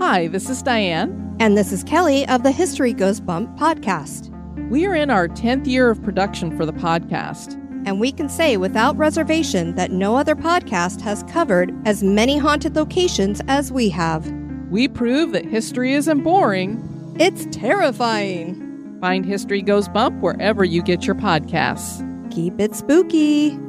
Hi, this is Diane. And this is Kelly of the History Goes Bump podcast. We are in our 10th year of production for the podcast. And we can say without reservation that no other podcast has covered as many haunted locations as we have. We prove that history isn't boring, it's terrifying. Find History Goes Bump wherever you get your podcasts. Keep it spooky.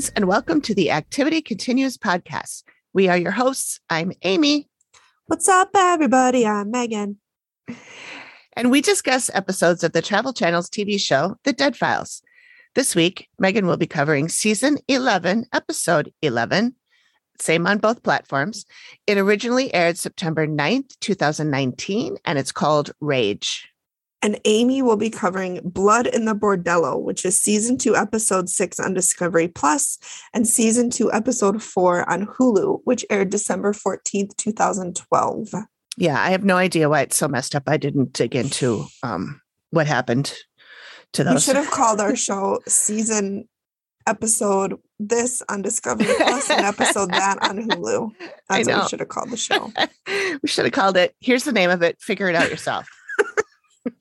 Friends, and welcome to the Activity Continues podcast. We are your hosts. I'm Amy. What's up, everybody? I'm Megan. And we discuss episodes of the Travel Channel's TV show, The Dead Files. This week, Megan will be covering season 11, episode 11, same on both platforms. It originally aired September 9th, 2019, and it's called Rage and Amy will be covering Blood in the Bordello, which is season two, episode six on Discovery Plus, and season two, episode four on Hulu, which aired December 14th, 2012. Yeah, I have no idea why it's so messed up. I didn't dig into um, what happened to those. We should have called our show season episode this on Discovery Plus and episode that on Hulu. That's what we should have called the show. we should have called it. Here's the name of it. Figure it out yourself.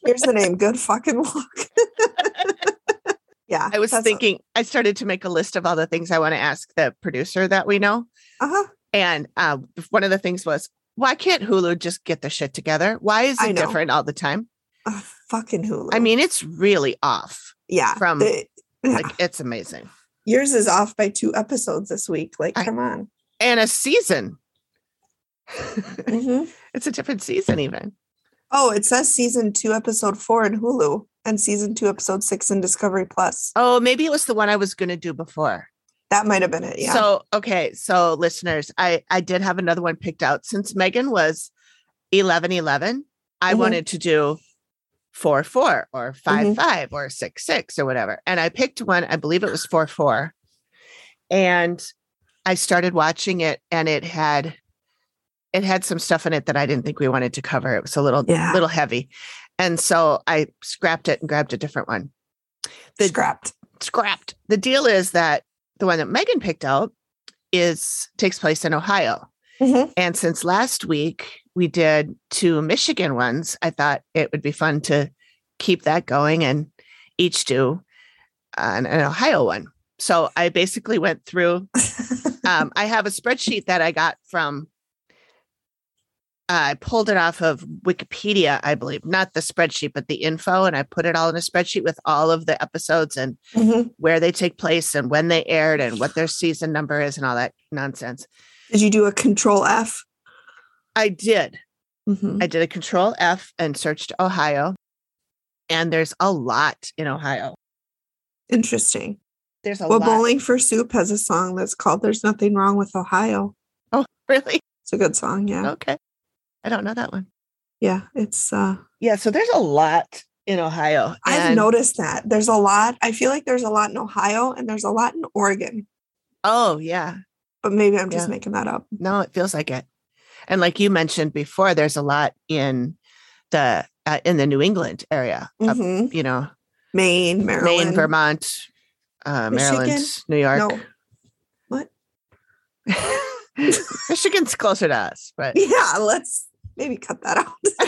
Here's the name. Good fucking luck. yeah. I was thinking, a- I started to make a list of all the things I want to ask the producer that we know. Uh-huh. And uh, one of the things was, why can't Hulu just get the shit together? Why is it different all the time? Fucking Hulu. I mean, it's really off. Yeah. From the, yeah. like, it's amazing. Yours is off by two episodes this week. Like, I, come on. And a season. Mm-hmm. it's a different season, even. Oh, it says season two, episode four in Hulu and season two, episode six in Discovery Plus. Oh, maybe it was the one I was going to do before. That might have been it. Yeah. So, okay. So, listeners, I, I did have another one picked out since Megan was 11 11. I mm-hmm. wanted to do four four or 5 mm-hmm. five or six six or whatever. And I picked one, I believe it was four four. And I started watching it and it had it had some stuff in it that I didn't think we wanted to cover. It was a little yeah. little heavy. And so I scrapped it and grabbed a different one. The, scrapped. Scrapped. The deal is that the one that Megan picked out is takes place in Ohio. Mm-hmm. And since last week we did two Michigan ones, I thought it would be fun to keep that going and each do an, an Ohio one. So I basically went through. um, I have a spreadsheet that I got from I pulled it off of Wikipedia, I believe, not the spreadsheet, but the info. And I put it all in a spreadsheet with all of the episodes and mm-hmm. where they take place and when they aired and what their season number is and all that nonsense. Did you do a control F? I did. Mm-hmm. I did a control F and searched Ohio. And there's a lot in Ohio. Interesting. There's a well, lot. Bowling for Soup has a song that's called There's Nothing Wrong with Ohio. Oh, really? It's a good song. Yeah. Okay. I don't know that one. Yeah, it's uh yeah, so there's a lot in Ohio. I've noticed that. There's a lot. I feel like there's a lot in Ohio and there's a lot in Oregon. Oh, yeah. But maybe I'm just yeah. making that up. No, it feels like it. And like you mentioned before, there's a lot in the uh, in the New England area. Mm-hmm. Up, you know, Maine, Maryland, Maine, Vermont, uh, Maryland, New York. No. What? Michigan's closer to us, but yeah, let's maybe cut that out.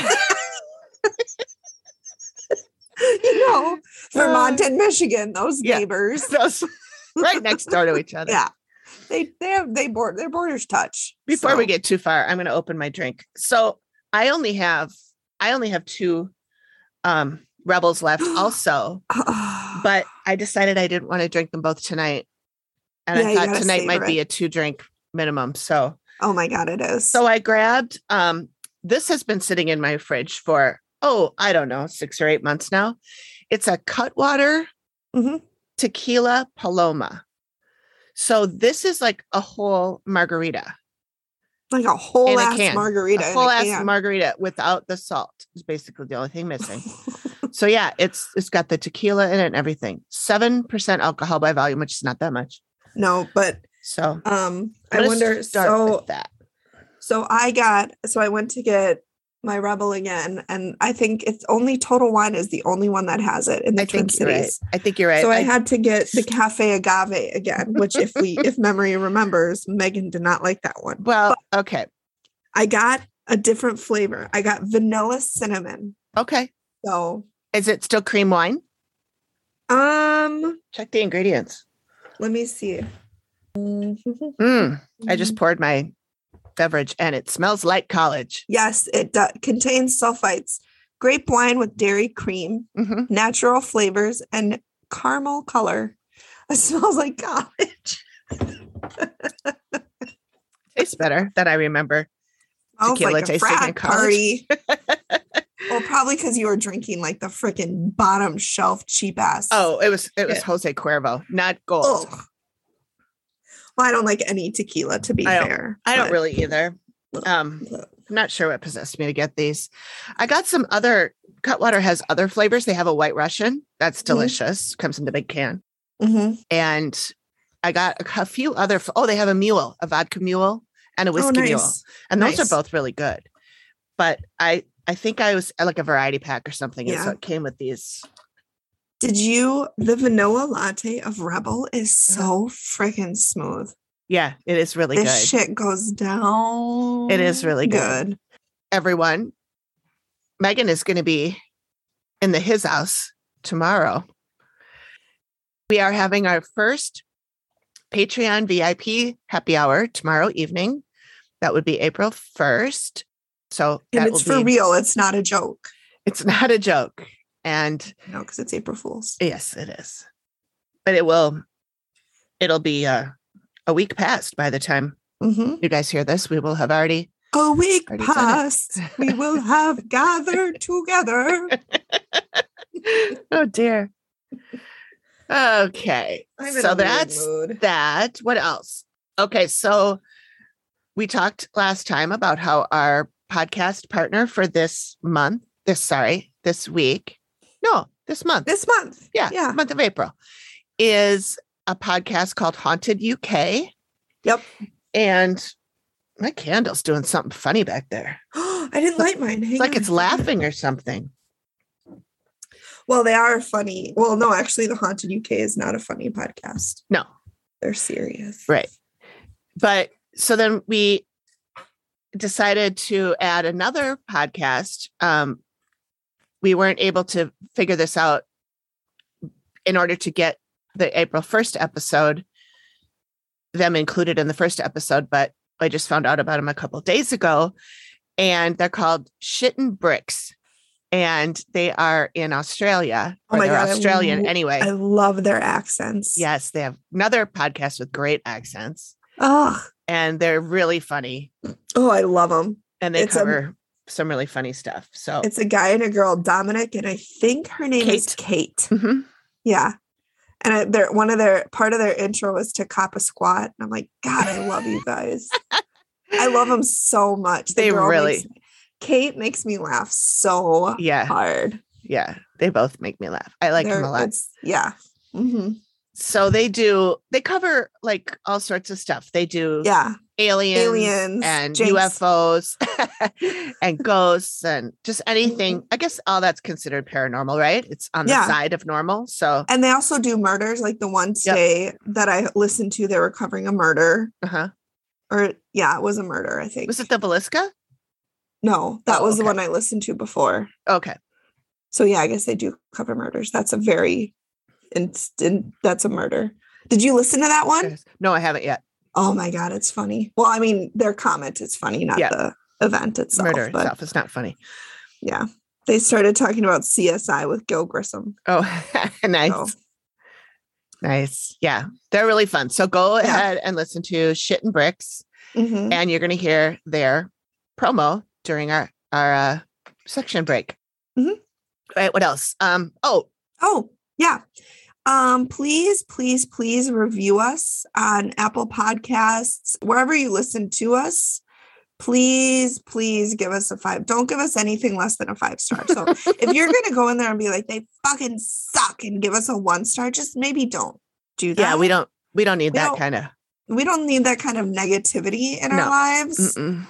you know, Vermont uh, and Michigan, those yeah, neighbors. Those right next door to each other. Yeah. they they have they board their borders touch. Before we get too far, I'm going to open my drink. So I only have I only have two um rebels left also, but I decided I didn't want to drink them both tonight. And Yeah, I thought tonight might savor be a two drink minimum. So oh my god, it is. so I grabbed um this has been sitting in my fridge for oh, I don't know, 6 or 8 months now. It's a Cutwater Mhm. tequila paloma. So this is like a whole margarita. like a whole a ass can. margarita. a a ass can. margarita without the salt is basically the only thing missing. so yeah, it's it's got the tequila in it and everything. Seven percent alcohol by volume, which is not that much. no, but So um, I wonder. start So with that. So I got so I went to get my Rebel again, and I think it's only Total Wine is the only one that has it in the I Twin you're right. Cities. I think you're right. So I, I- had to get the Cafe Agave again, which if we if memory remembers, Megan did not like that one. well, okay, I got a different flavor. I got vanilla cinnamon. okay. So Is it still cream wine? um Check the ingredients. let me see. Mm, I just poured my beverage, and it smells like college. yes, it do- contains sulfites, grape wine with dairy cream, Mhm. natural flavors, and caramel color. It smells like college. Tastes better than I remember. Smells Tequila like a tasting in frat college. party. well, probably because you were drinking like the freaking bottom shelf cheap ass. Oh, it was it was Yeah. Jose Cuervo, not gold. Ugh. Well, I don't like any tequila to be I fair. I don't really either. Um, I'm not sure what possessed me to get these. I got some other Cutwater has other flavors. They have a white Russian that's Mhm. delicious, comes in the big can. Mhm. And I got a, a few other. Oh, they have a mule, a vodka mule, and a Oh, whiskey mule, nice. and those Nice. are both really good. But I I think I was at like a variety pack or something, and so it came with these. Did you? The vanilla latte of Rebel is so freaking smooth. Yeah, it is really good. this good. shit goes down. It is really good. Everyone, Megan is going to be in the his house tomorrow. We are having our first Patreon VIP happy hour tomorrow evening. That would be April 1st. So And it's for real. It's not a joke. It's not a joke. And No, because it's April Fool's. yes, it is. But it will, it'll be uh, a week past by the time hmm you guys hear this. We will have already A week Already past, we will have gathered together. oh dear. Okay. So that's that. What else? Okay, so we talked last time about how our podcast partner for this month, this sorry, this week, no, this month, this month. yeah, yeah. month of April, is a podcast called Haunted UK. Yep. And my candle's doing something funny back there. I didn't light mine. Hang It's like it's laughing or something. Well, they are funny. Well, no, actually, the Haunted UK is not a funny podcast. No, They're serious. Right. But so then we decided to add another podcast. Um, we weren't able to figure this out in order to get the April 1st episode, them included in the first episode, but I just found out about them a couple of days ago. And they're called Shittin' Bricks. And they are in Australia. Oh my God, I Australian lo- anyway. I love their accents. yes, they have another podcast with great accents Oh, and they're really funny oh, I love them. and they It's cover some really funny stuff. So It's a guy and a girl, Dominic, and I think her name is Kate. Mhm. Yeah. And I, their one of their part of their intro was to cop a squat. And I'm like, God, I love you guys. I love them so much. The They really- makes- Kate makes me laugh so yeah, hard. yeah, they both make me laugh. I like them They're- a lot. Yeah. Mhm. So they do they cover like all sorts of stuff. They do Yeah. Aliens, Aliens, and jinx. UFOs and ghosts and just anything. I guess all that's considered paranormal, right? It's on the Mm-hmm. Side of normal. So And they also do murders. Like the one today that I listened to, they were covering a murder. uh-huh. Or yeah, it was a murder, I think. was it the Villisca? no, that Oh, was the one I listened to before. Okay. So yeah, I guess they do cover murders. That's a very instant that's a murder. Did you listen to that one? No, I haven't yet. Oh my god, it's funny. Well, I mean, their comment is funny, not Yeah. the event itself. Murder but itself is not funny. yeah, they started talking about CSI with Gil Grissom. Oh, nice. So, Nice. Yeah. They're really fun. So go Yeah. ahead and listen to Shittin' Bricks, mhm. and you're going to hear their promo during our, our uh, section break. Mhm. Right. What else? Um, oh, Oh, yeah. Um, please, please, please review us on Apple Podcasts, wherever you listen to us. Please, please give us a five. Don't give us anything less than a five star. So if you're gonna go in there and be like, they fucking suck and give us a one star, just maybe don't do that. yeah, we don't, we don't need We that don't- kind of, we don't need that kind of negativity in No. our lives. mm-mm.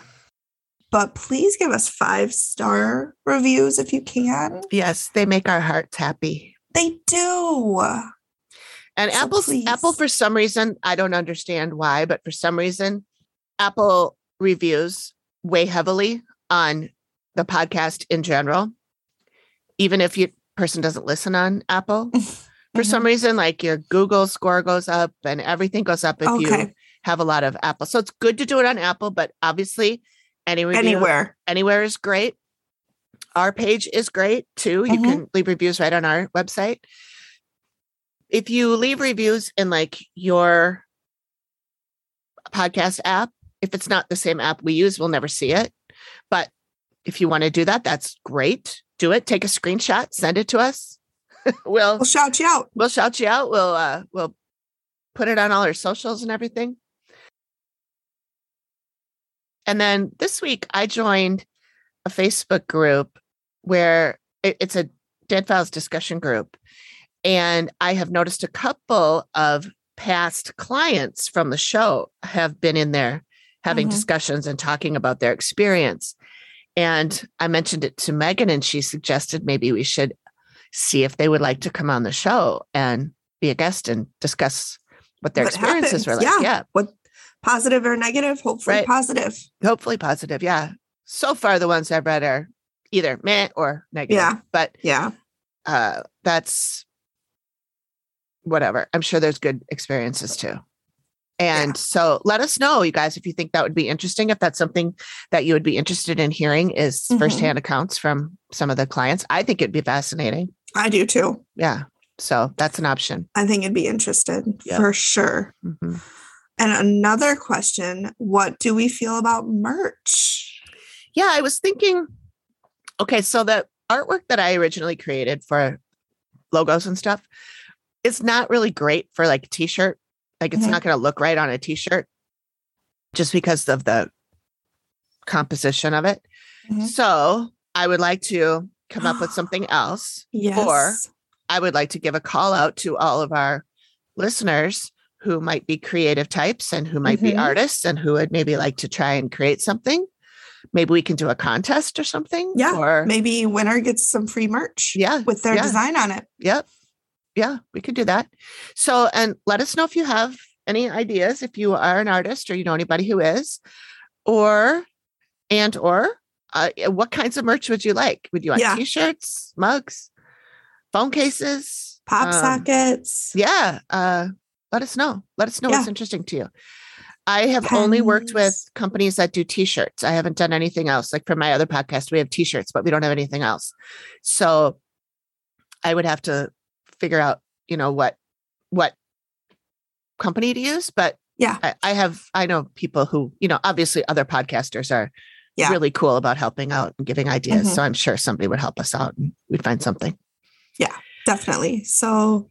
But please give us five star reviews if you can. yes, they make our hearts happy. They do. And So Apple's Apple please. for some reason, I don't understand why, but for some reason, Apple reviews weigh heavily on the podcast in general. Even if you person doesn't listen on Apple. For some mm-hmm. reason, like your Google score goes up and everything goes up if you have a lot of Apple. So it's good to do it on Apple, but obviously any review Anywhere. anywhere is great. Our page is great too. You Mhm. can leave reviews right on our website. If you leave reviews in like your podcast app, if it's not the same app we use, we'll never see it. But if you want to do that, that's great. Do it. Take a screenshot, send it to us. we'll We'll shout you out. we'll shout you out. We'll uh we'll put it on all our socials and everything. And then this week I joined a Facebook group where it- it's a Dead Files discussion group. And I have noticed a couple of past clients from the show have been in there having Mhm. discussions and talking about their experience. And I mentioned it to Megan, and she suggested maybe we should see if they would like to come on the show and be a guest and discuss what their What experiences were like. happens, Yeah. What positive or negative? Hopefully Right. positive. hopefully positive. Yeah. So far, the ones I've read are either meh or negative. Yeah. But Yeah. uh, that's whatever. I'm sure there's good experiences too. And so let us know, you guys, if you think that would be interesting. If that's something that you would be interested in hearing, is Mhm. firsthand accounts from some of the clients. I think it'd be fascinating. I do too. Yeah. So that's an option. I think I'd be interested Yeah. for sure. Mhm. And another question What do we feel about merch? Yeah, I was thinking, okay, so the artwork that I originally created for logos and stuff is not really great for like a t-shirt. Like it's Mhm. not going to look right on a t-shirt just because of the composition of it. Mhm. So I would like to come up with something else. Yes. I would like to give a call out to all of our listeners who might be creative types and who might be Mhm. artists and who would maybe like to try and create something. Maybe we can do a contest or something. Yeah, Or Maybe winner gets some free merch yeah. with their yeah. design on it. Yep. Yeah, we could do that. So, and let us know if you have any ideas, if you are an artist or you know anybody who is, or, and, or, uh, what kinds of merch would you like? Would you like Yeah. t shirts, mugs, phone cases, Pop um, sockets. yeah uh let us know let us know Yeah. what's interesting to you i have only worked with companies that do t-shirts i haven't done anything else like for my other podcast we have t-shirts but we don't have anything else so i would have to figure out you know what what company to use but Yeah. i, I have i know people who you know obviously other podcasters are Yeah. really cool about helping out and giving ideas Mhm. so i'm sure somebody would help us out and we'd find something Yeah, Definitely. So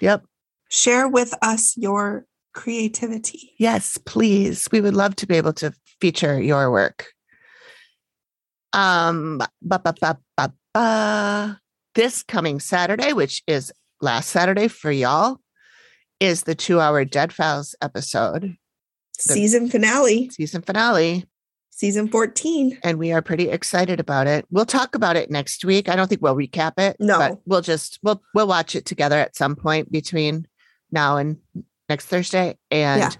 yep share with us your creativity. Yes, please. We would love to be able to feature your work. Um, ba, ba, ba, ba, ba. this coming Saturday, which is last Saturday for y'all, is the two hour Dead Files episode, Season finale, season finale. season 14. And we are pretty excited about it. We'll talk about it next week. I don't think we'll recap it. No. but we'll just we'll we'll watch it together at some point between now and next Thursday. And Yeah.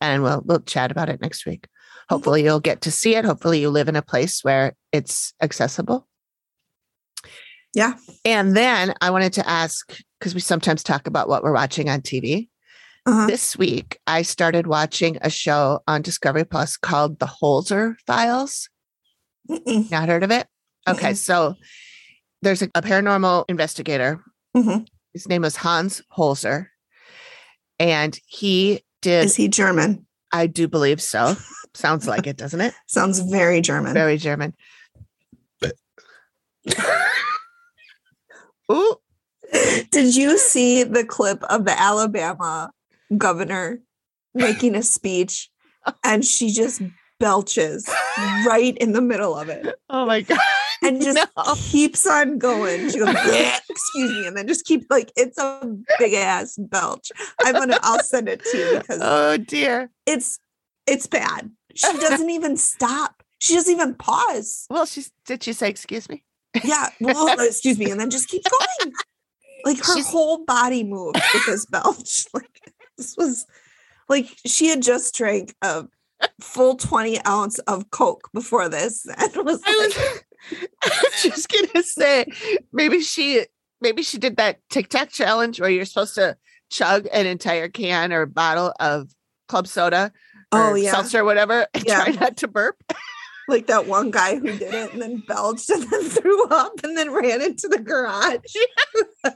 and we'll we'll chat about it next week. Hopefully you'll get to see it. Hopefully you live in a place where it's accessible. Yeah. And then I wanted to ask, because we sometimes talk about what we're watching on TV. Uh-huh. this week I started watching a show on Discovery Plus called The Holzer Files. Mm-mm. Not heard of it? Okay, Mm-mm. so there's a, a paranormal investigator. Mhm. His name was Hans Holzer. And he did, Is he German? I do believe so. Sounds like it, doesn't it? Sounds very German. Very German. Ooh, Did you see the clip of the Alabama governor making a speech and she just belches right in the middle of it oh my God. and just No. keeps on going. She goes, excuse me, and then just keep like it's a big ass belch. I'm gonna I'll send it to you because Oh dear. it's it's bad. She doesn't even stop. She doesn't even pause. Well, she's did she say excuse me? Yeah, well, excuse me, and then just keeps going. Like her She's- whole body moved with this belch. Like this was like she had just drank a full 20 ounce of Coke before this and was I was, just gonna say maybe she maybe she did that TikTok challenge where you're supposed to chug an entire can or bottle of club soda oh, or Oh, yeah. seltzer or whatever and Yeah. try not to burp. like that one guy who did it and then belched and then threw up and then ran into the garage. I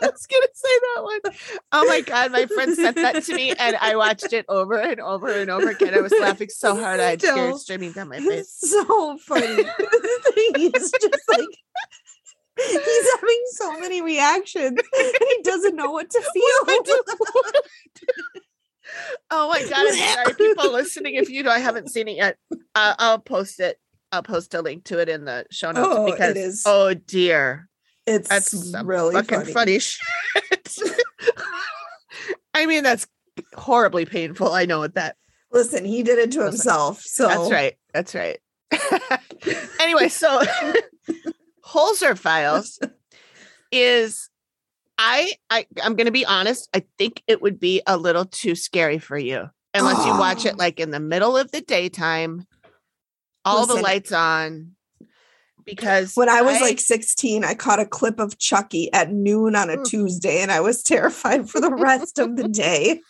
was gonna say that one. Oh my god, my friend sent that to me and I watched it over and over and over again. I was laughing so hard I had Still. tears streaming down my face. So funny. he's just like he's having so many reactions and he doesn't know what to feel. Oh my god, I'm sorry, people listening. If you know I haven't seen it yet, uh, I'll post it. I'll post a link to it in the show notes Oh, because is. oh dear, It's that's really fucking funny. funny, shit. I mean, that's horribly painful. I know what that. Listen, he did it to himself. So That's right. That's right. anyway, so Holzer Files is I I I'm going to be honest, I think it would be a little too scary for you unless you watch Oh. it like in the middle of the daytime, all the lights on because When I was like 16, I caught a clip of Chucky at noon on a Mm. Tuesday and I was terrified for the rest of the day.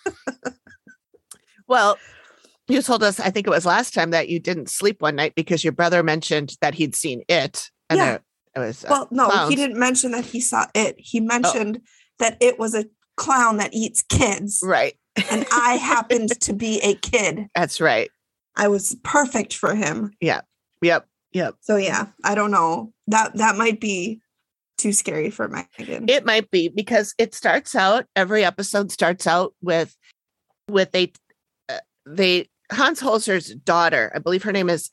well, you told us I think it was last time that you didn't sleep one night because your brother mentioned that he'd seen it and Yeah. It was Well, no, clowns. he didn't mention that he saw it. Oh. He mentioned that it was a clown that eats kids. right. And I happened to be a kid. That's right. I was perfect for him. Yeah. Yep. Yep. So yeah, I don't know. That that might be too scary for Megan. It might be because it starts out every episode starts out with with a uh, they Hans Holzer's daughter. I believe her name is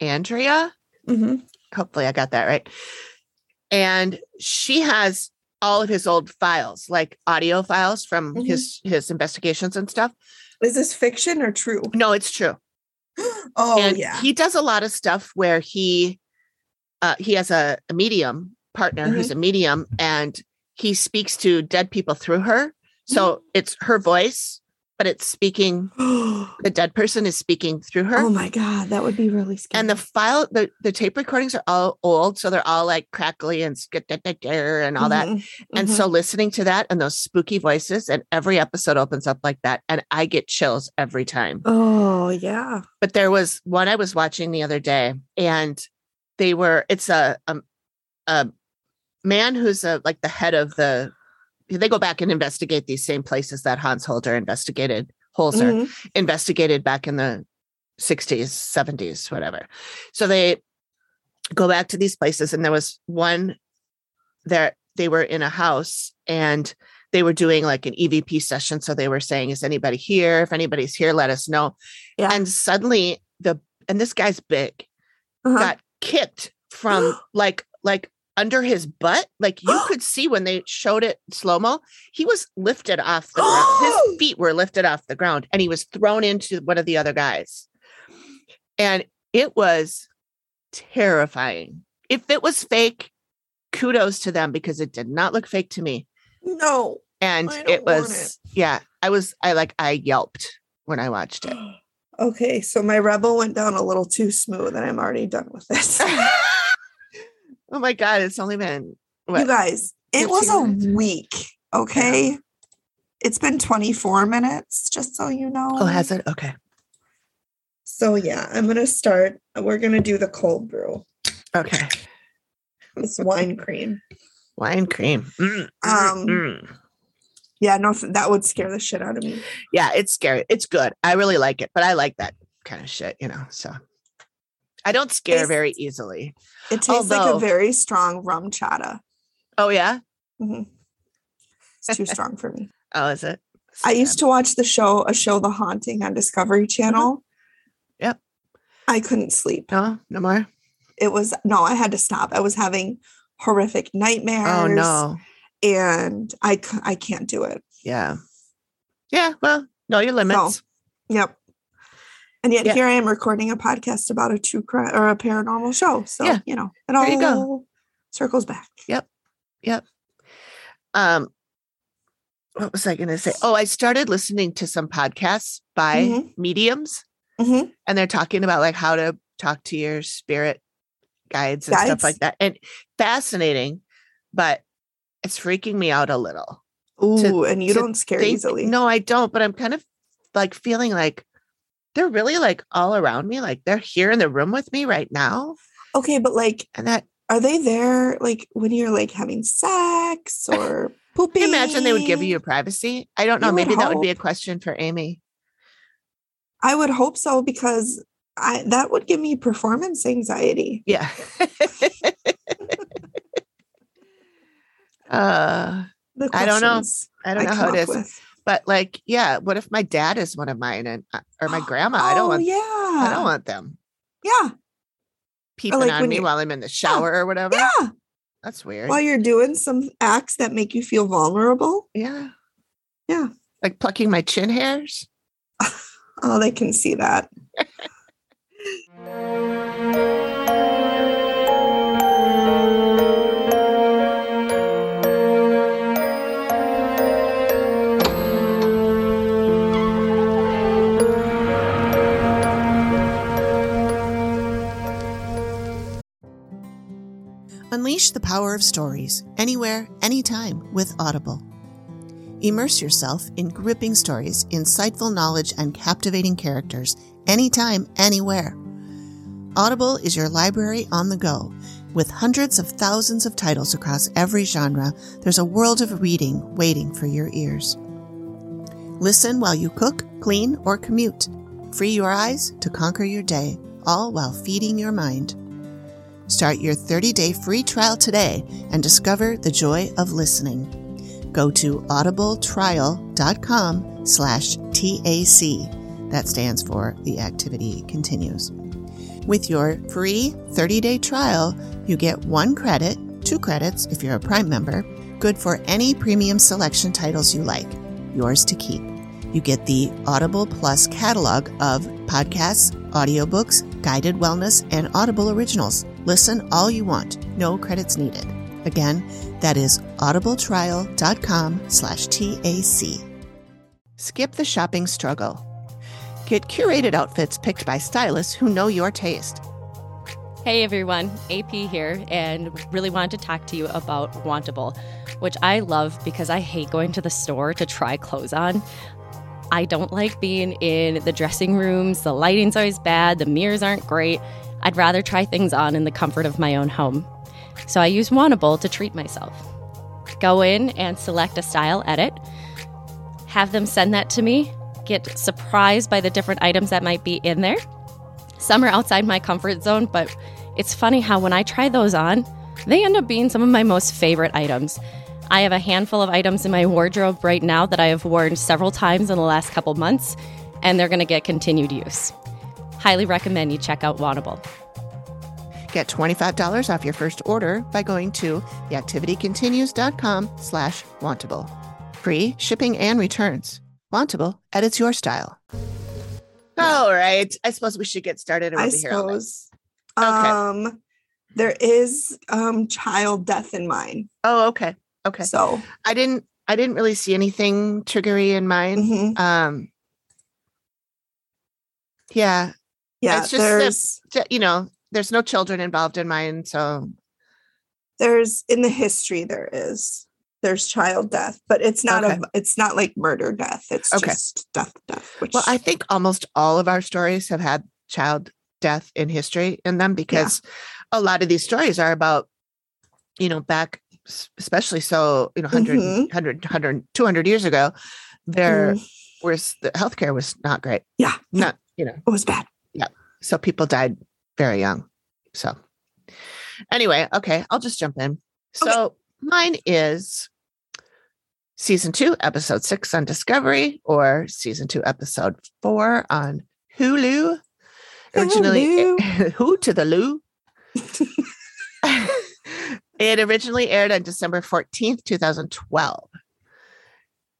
Andrea. Mhm. Hopefully I got that right. And she has all of his old files, like audio files from Mhm. his his investigations and stuff. Is this fiction or true? No, it's true. Oh and yeah. he does a lot of stuff where he uh he has a, a medium partner who's Mm-hmm. a medium and he speaks to dead people through her so it's her voice but it's speaking the dead person is speaking through her oh my god, that would be really scary. and the file the, the tape recordings are all old so they're all like crackly and skit and all that Mhm, and mhm. so listening to that and those spooky voices and every episode opens up like that and i get chills every time oh yeah. but there was one I was watching the other day, and they were it's a um, a man who's a like the head of the. They go back and investigate these same places that Hans Holder investigated. Holzer Mhm. investigated back in the 60s, 70s, whatever. So they go back to these places, and there was one there. They were in a house and they were doing like an EVP session. So they were saying, Is anybody here? If anybody's here, let us know. Yeah. And suddenly the and this guy's big Uh-huh. got kicked from like like under his butt. Like you could see when they showed it slow-mo, he was lifted off the ground. His feet were lifted off the ground and he was thrown into one of the other guys. And it was terrifying. If it was fake, kudos to them because it did not look fake to me. no. And it was, yeah, I was, I like, I yelped when I watched it. Okay, so my rebel went down a little too smooth, and I'm already done with this. oh my God, it's only been, you guys, it was 15 a week. Okay. it's been 24 minutes, just so you know. Oh, has it? Okay. So yeah, I'm gonna start. We're gonna do the cold brew. Okay. This wine cream. Wine cream. Mm, mm, Um, mm. Yeah, no, that would scare the shit out of me. Yeah, it's scary. It's good. I really like it, but I like that kind of shit, you know. So I don't scare Tastes- very easily. It tastes like a very strong RumChata. Oh yeah. Mhm. It's too strong for me. Oh, is it? I used to watch the show, a show, The Haunting on Discovery Channel. Uh-huh. Yep. I couldn't sleep. No, no more. It was no, I had to stop. I was having horrific nightmares. Oh no. And I I can't do it. Yeah. Yeah. Well, know your limits. Yep. And yet Yeah. here I am recording a podcast about a true crime or a paranormal show. So Yeah. you know, it all go. circles back. Yep. Yep. Um, what was I going to say? Oh, I started listening to some podcasts by Mhm. mediums, Mhm. and they're talking about like how to talk to your spirit guides and stuff like that. And fascinating, but it's freaking me out a little. Ooh, and you don't scare think- easily. No, I don't, but I'm kind of like feeling like they're really like all around me, like they're here in the room with me right now. Okay, but like, And that are they there like when you're like having sex or pooping? you imagine they would give you privacy. I don't know. You Maybe that would be a question for Amy. I would hope so because I that would give me performance anxiety. Yeah. uh I don't know. I don't know come how it is. with. But like, yeah, what if my dad is one of mine and uh, or my grandma? I don't Oh, want Yeah. I don't want them Yeah. peeping like on me while I'm in the shower or whatever. Yeah. That's weird. While you're doing some acts that make you feel vulnerable. yeah. Yeah. Like plucking my chin hairs. Oh, they can see that. Unleash the power of stories anywhere, anytime with Audible. Immerse yourself in gripping stories, insightful knowledge, and captivating characters anytime, anywhere. Audible is your library on the go. With hundreds of thousands of titles across every genre, there's a world of reading waiting for your ears. Listen while you cook, clean, or commute. Free your eyes to conquer your day, all while feeding your mind. Start your 30-day free trial today and discover the joy of listening. Go to audibletrial.com slash TAC. That stands for The Activity Continues. With your free 30-day trial, you get one credit, two credits if you're a Prime member, good for any premium selection titles you like, yours to keep. You get the Audible Plus catalog of podcasts, audiobooks, guided wellness, and Audible originals. Listen all you want, no credits needed. Again, that is audibletrial.com slash TAC. Skip the shopping struggle. Get curated outfits picked by stylists who know your taste. Hey everyone, AP here, and really wanted to talk to you about Wantable, which I love because I hate going to the store to try clothes on. I don't like being in the dressing rooms, the lighting's always bad, the mirrors aren't great. I'd rather try things on in the comfort of my own home. So I use Wantable to treat myself. Go in and select a style edit, have them send that to me, get surprised by the different items that might be in there. Some are outside my comfort zone, but it's funny how when I try those on, they end up being some of my most favorite items. I have a handful of items in my wardrobe right now that I have worn several times in the last couple months, and they're going to get continued use. Highly recommend you check out Wantable. Get $25 off your first order by going to theactivitycontinues.com slash wantable. Free shipping and returns. Wantable edits your style. All right. I suppose we should get started. I we'll be here all night. suppose. Okay. Um, there is um child death in mine. Oh, okay. Okay. So I didn't I didn't really see anything triggery in mine. mhm. Um yeah, yeah, It's just you know, there's no children involved in mine, so there's in the history there is. there's child death, but it's not Okay. a it's not like murder death. It's Okay. just death death. Which Well, I think almost all of our stories have had child death in history in them because a lot of these stories are about, you know, back, especially so, you know, 100, Mhm. 100, 100, 200 years ago, there Mm, was the healthcare was not great. yeah, Not, you know, it was bad. So people died very young. So, anyway, okay, I'll just jump in. So, mine is season two, episode six on Discovery, or season two, episode four on Hulu. Originally, who to the Lou? it originally aired on December 14th, 2012.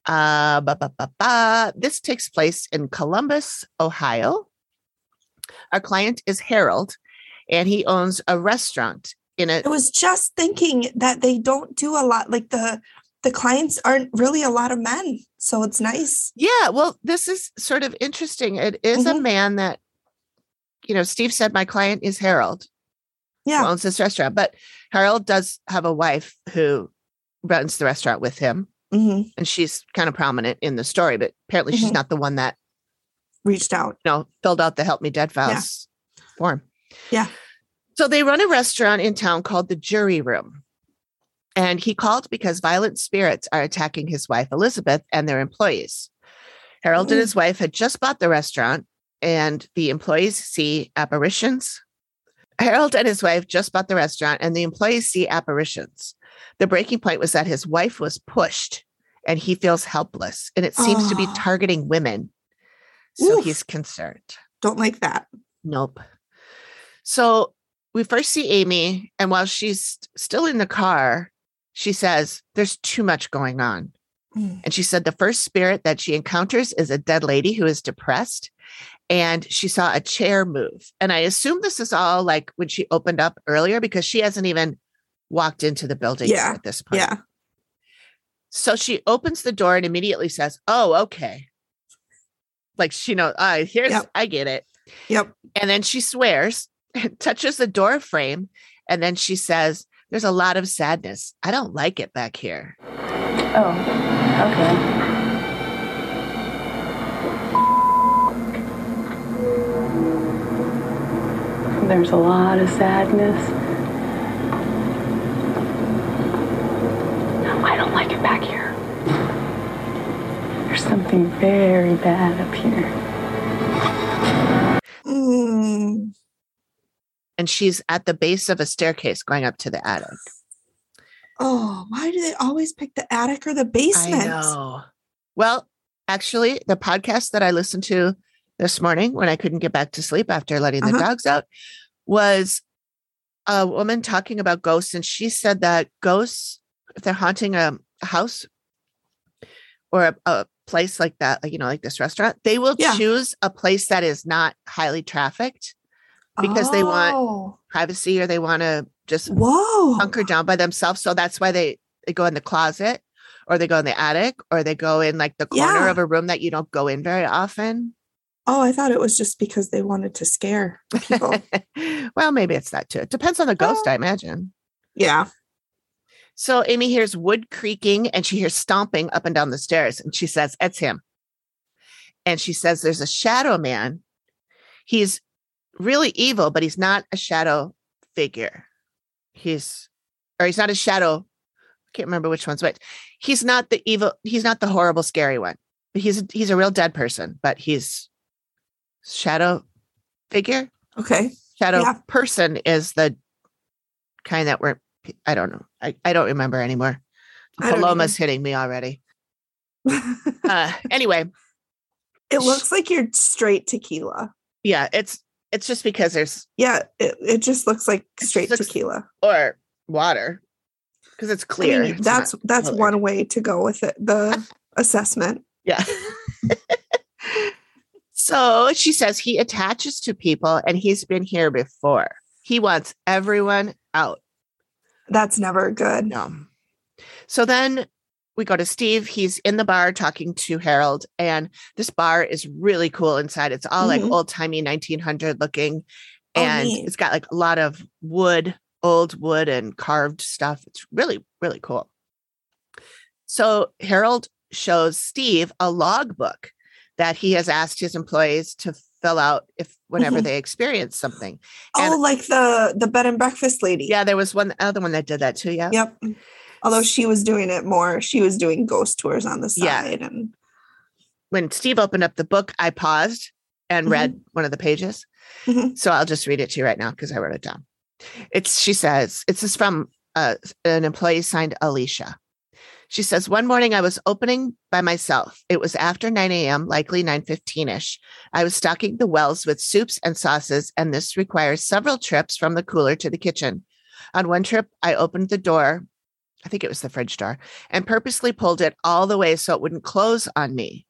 Uh, ba, ba, ba, ba. This takes place in Columbus, Ohio. Our client is Harold, and he owns a restaurant in a I was just thinking that they don't do a lot. Like the the clients aren't really a lot of men, so it's nice. Yeah, well, this is sort of interesting. It is a Mhm. man that, you know, Steve said my client is Harold, Yeah. owns this restaurant, but Harold does have a wife who runs the restaurant with him, hmm and she's kind of prominent in the story, but apparently she's Mhm. not the one that, Reached out. you know, filled out the Help Me Dead files form. Yeah. So they run a restaurant in town called the Jury Room. And he called because violent spirits are attacking his wife, Elizabeth, and their employees. Harold and Mm. his wife had just bought the restaurant, and the employees see apparitions. Harold and his wife just bought the restaurant, and the employees see apparitions. The breaking point was that his wife was pushed and he feels helpless, and it seems to be Oh. targeting women. So Oof. he's concerned. Don't like that. Nope. So we first see Amy, and while she's still in the car, she says, There's too much going on. Mm. And she said the first spirit that she encounters is a dead lady who is depressed. And she saw a chair move. And I assume this is all like when she opened up earlier because she hasn't even walked into the building Yeah, at this point. Yeah. So she opens the door and immediately says, Oh, okay. Like she knows, uh, here's, Yep. I get it. Yep. And then she swears, touches the door frame, and then she says, There's a lot of sadness. I don't like it back here. Oh, okay. There's a lot of sadness. I don't like it back here. There's something very bad up here. Mm. And she's at the base of a staircase going up to the attic. Oh, why do they always pick the attic or the basement? I know. Well, actually, the podcast that I listened to this morning when I couldn't get back to sleep after letting the Uh-huh. dogs out was a woman talking about ghosts. And she said that ghosts, if they're haunting a, a house or a, a place like that, like, you know, like this restaurant, they will Yeah. choose a place that is not highly trafficked because they want Oh, privacy or they want to just Whoa. hunker down by themselves. So that's why they they go in the closet or they go in the attic or they go in like the corner Yeah. of a room that you don't go in very often. Oh, I thought it was just because they wanted to scare people. well, maybe it's that too. It depends on the ghost, Oh. I imagine. yeah. So Amy hears wood creaking and she hears stomping up and down the stairs and she says, It's him. And she says, There's a shadow man. He's really evil, but he's not a shadow figure. He's, or he's not a shadow. I can't remember which one's which. He's not the evil, he's not the horrible, scary one. He's he's a real dead person, but he's shadow figure. Okay. Shadow Yeah. person is the kind that we're I don't know. I, I don't remember anymore. Paloma's hitting me already. Uh anyway, it looks like you're straight tequila. yeah, it's it's just because there's Yeah, it, it just looks like straight looks- tequila. or water because it's clear. I mean, It's that's that's colored. one way to go with it. The assessment. Yeah. so she says he attaches to people and he's been here before. He wants everyone out. That's never good. No. So then we go to Steve. He's in the bar talking to Harold, and this bar is really cool inside. It's all like Mhm. old timey 1900 looking, Oh, and neat. it's got like a lot of wood, old wood, and carved stuff. It's really, really cool. So Harold shows Steve a logbook that he has asked his employees to fill out if whenever Mhm. they experience something. oh, like the the bed and breakfast lady. Yeah, there was one other one that did that too. Yeah. Yep. Although she was doing it more, she was doing ghost tours on the Yeah. side and When Steve opened up the book, I paused and Mhm. read one of the pages. Mhm. So I'll just read it to you right now because I wrote it down. It's she says, it's this from uh, an employee signed Alicia. She says, one morning I was opening by myself. It was after 9 a.m., likely 9.15ish. I was stocking the wells with soups and sauces, and this requires several trips from the cooler to the kitchen. On one trip, I opened the door, I think it was the fridge door, and purposely pulled it all the way so it wouldn't close on me.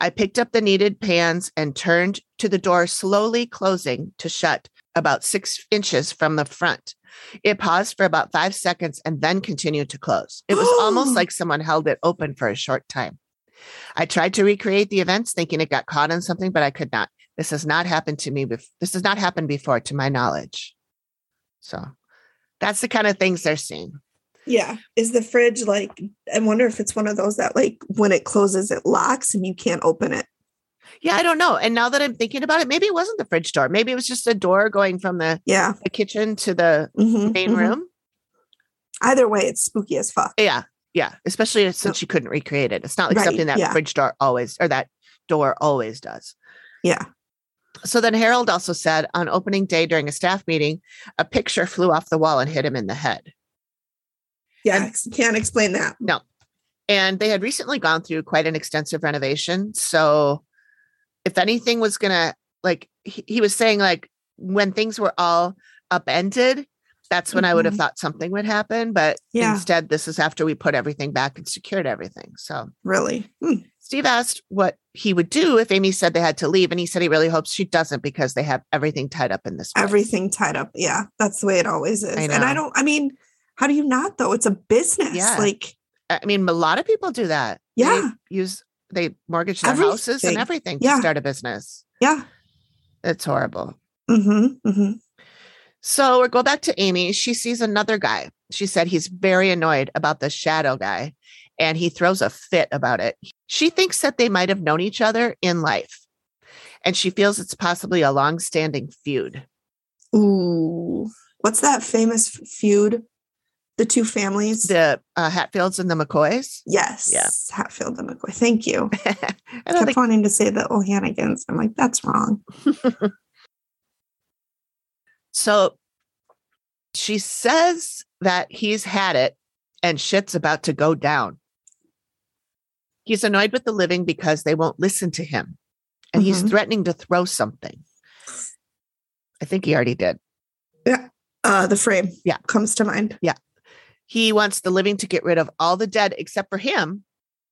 I picked up the needed pans and turned to the door, slowly closing to shut about six inches from the front. It paused for about five seconds and then continued to close. It was almost like someone held it open for a short time. I tried to recreate the events, thinking it got caught on something, but I could not. This has not happened to me. Bef- this has not happened before, to my knowledge. So that's the kind of things they're seeing. Yeah. Is the fridge like I wonder if it's one of those that like when it closes it locks and you can't open it. Yeah, I don't know. And now that I'm thinking about it, maybe it wasn't the fridge door. Maybe it was just a door going from the, Yeah. the kitchen to the Mhm, main mhm. room. Either way, it's spooky as fuck. Yeah. Yeah. Especially since you couldn't recreate it. It's not like Right, something that yeah. fridge door always or that door always does. Yeah. So then Harold also said on opening day during a staff meeting, a picture flew off the wall and hit him in the head. Yeah. Can't explain that. No. And they had recently gone through quite an extensive renovation. So if anything was going to, like, he, he was saying, like, when things were all upended, that's when I would have Mhm. thought something would happen. But Yeah. instead, this is after we put everything back and secured everything. So Really. Hmm. Steve asked what he would do if Amy said they had to leave. And he said he really hopes she doesn't because they have everything tied up in this. place. Everything tied up. Yeah. That's the way it always is. I And I don't, I mean, how do you not though? It's a business. Yeah. Like, I mean, a lot of people do that. They Yeah. use, they mortgage their houses and Everything. everything to start a business. yeah. It's horrible. Mm-hmm. Mm-hmm. So we go back to Amy. She sees another guy. She said he's very annoyed about the shadow guy and he throws a fit about it. She thinks that they might have known each other in life and she feels it's possibly a long standing feud. Ooh. What's that famous feud? The two families? The uh, Hatfields and the McCoys. yes. Yeah. Hatfield and McCoy. Thank you. I I kept think wanting to say the O'Hanigans. I'm like, that's wrong. so. She says that he's had it and shit's about to go down. He's annoyed with the living because they won't listen to him and he's Mhm. threatening to throw something. I think he already did. Yeah uh, the frame. Yeah. Comes to mind. He wants the living to get rid of all the dead except for him.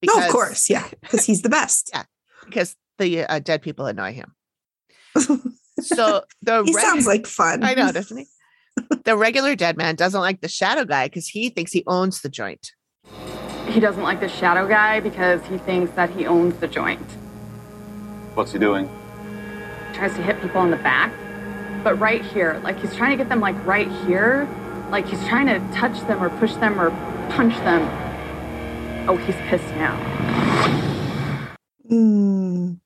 No, of course. Yeah. Because he's the best. Yeah. Because the uh, dead people annoy him. So the he reg- sounds like fun. I know, doesn't he? the regular dead man doesn't like the shadow guy because he thinks he owns the joint. He doesn't like the shadow guy because he thinks that he owns the joint. What's he doing? He Tries to hit people in the back, but right here, like he's trying to get them like right here, like he's trying to touch them or push them or punch them. Oh, he's pissed now. Mm.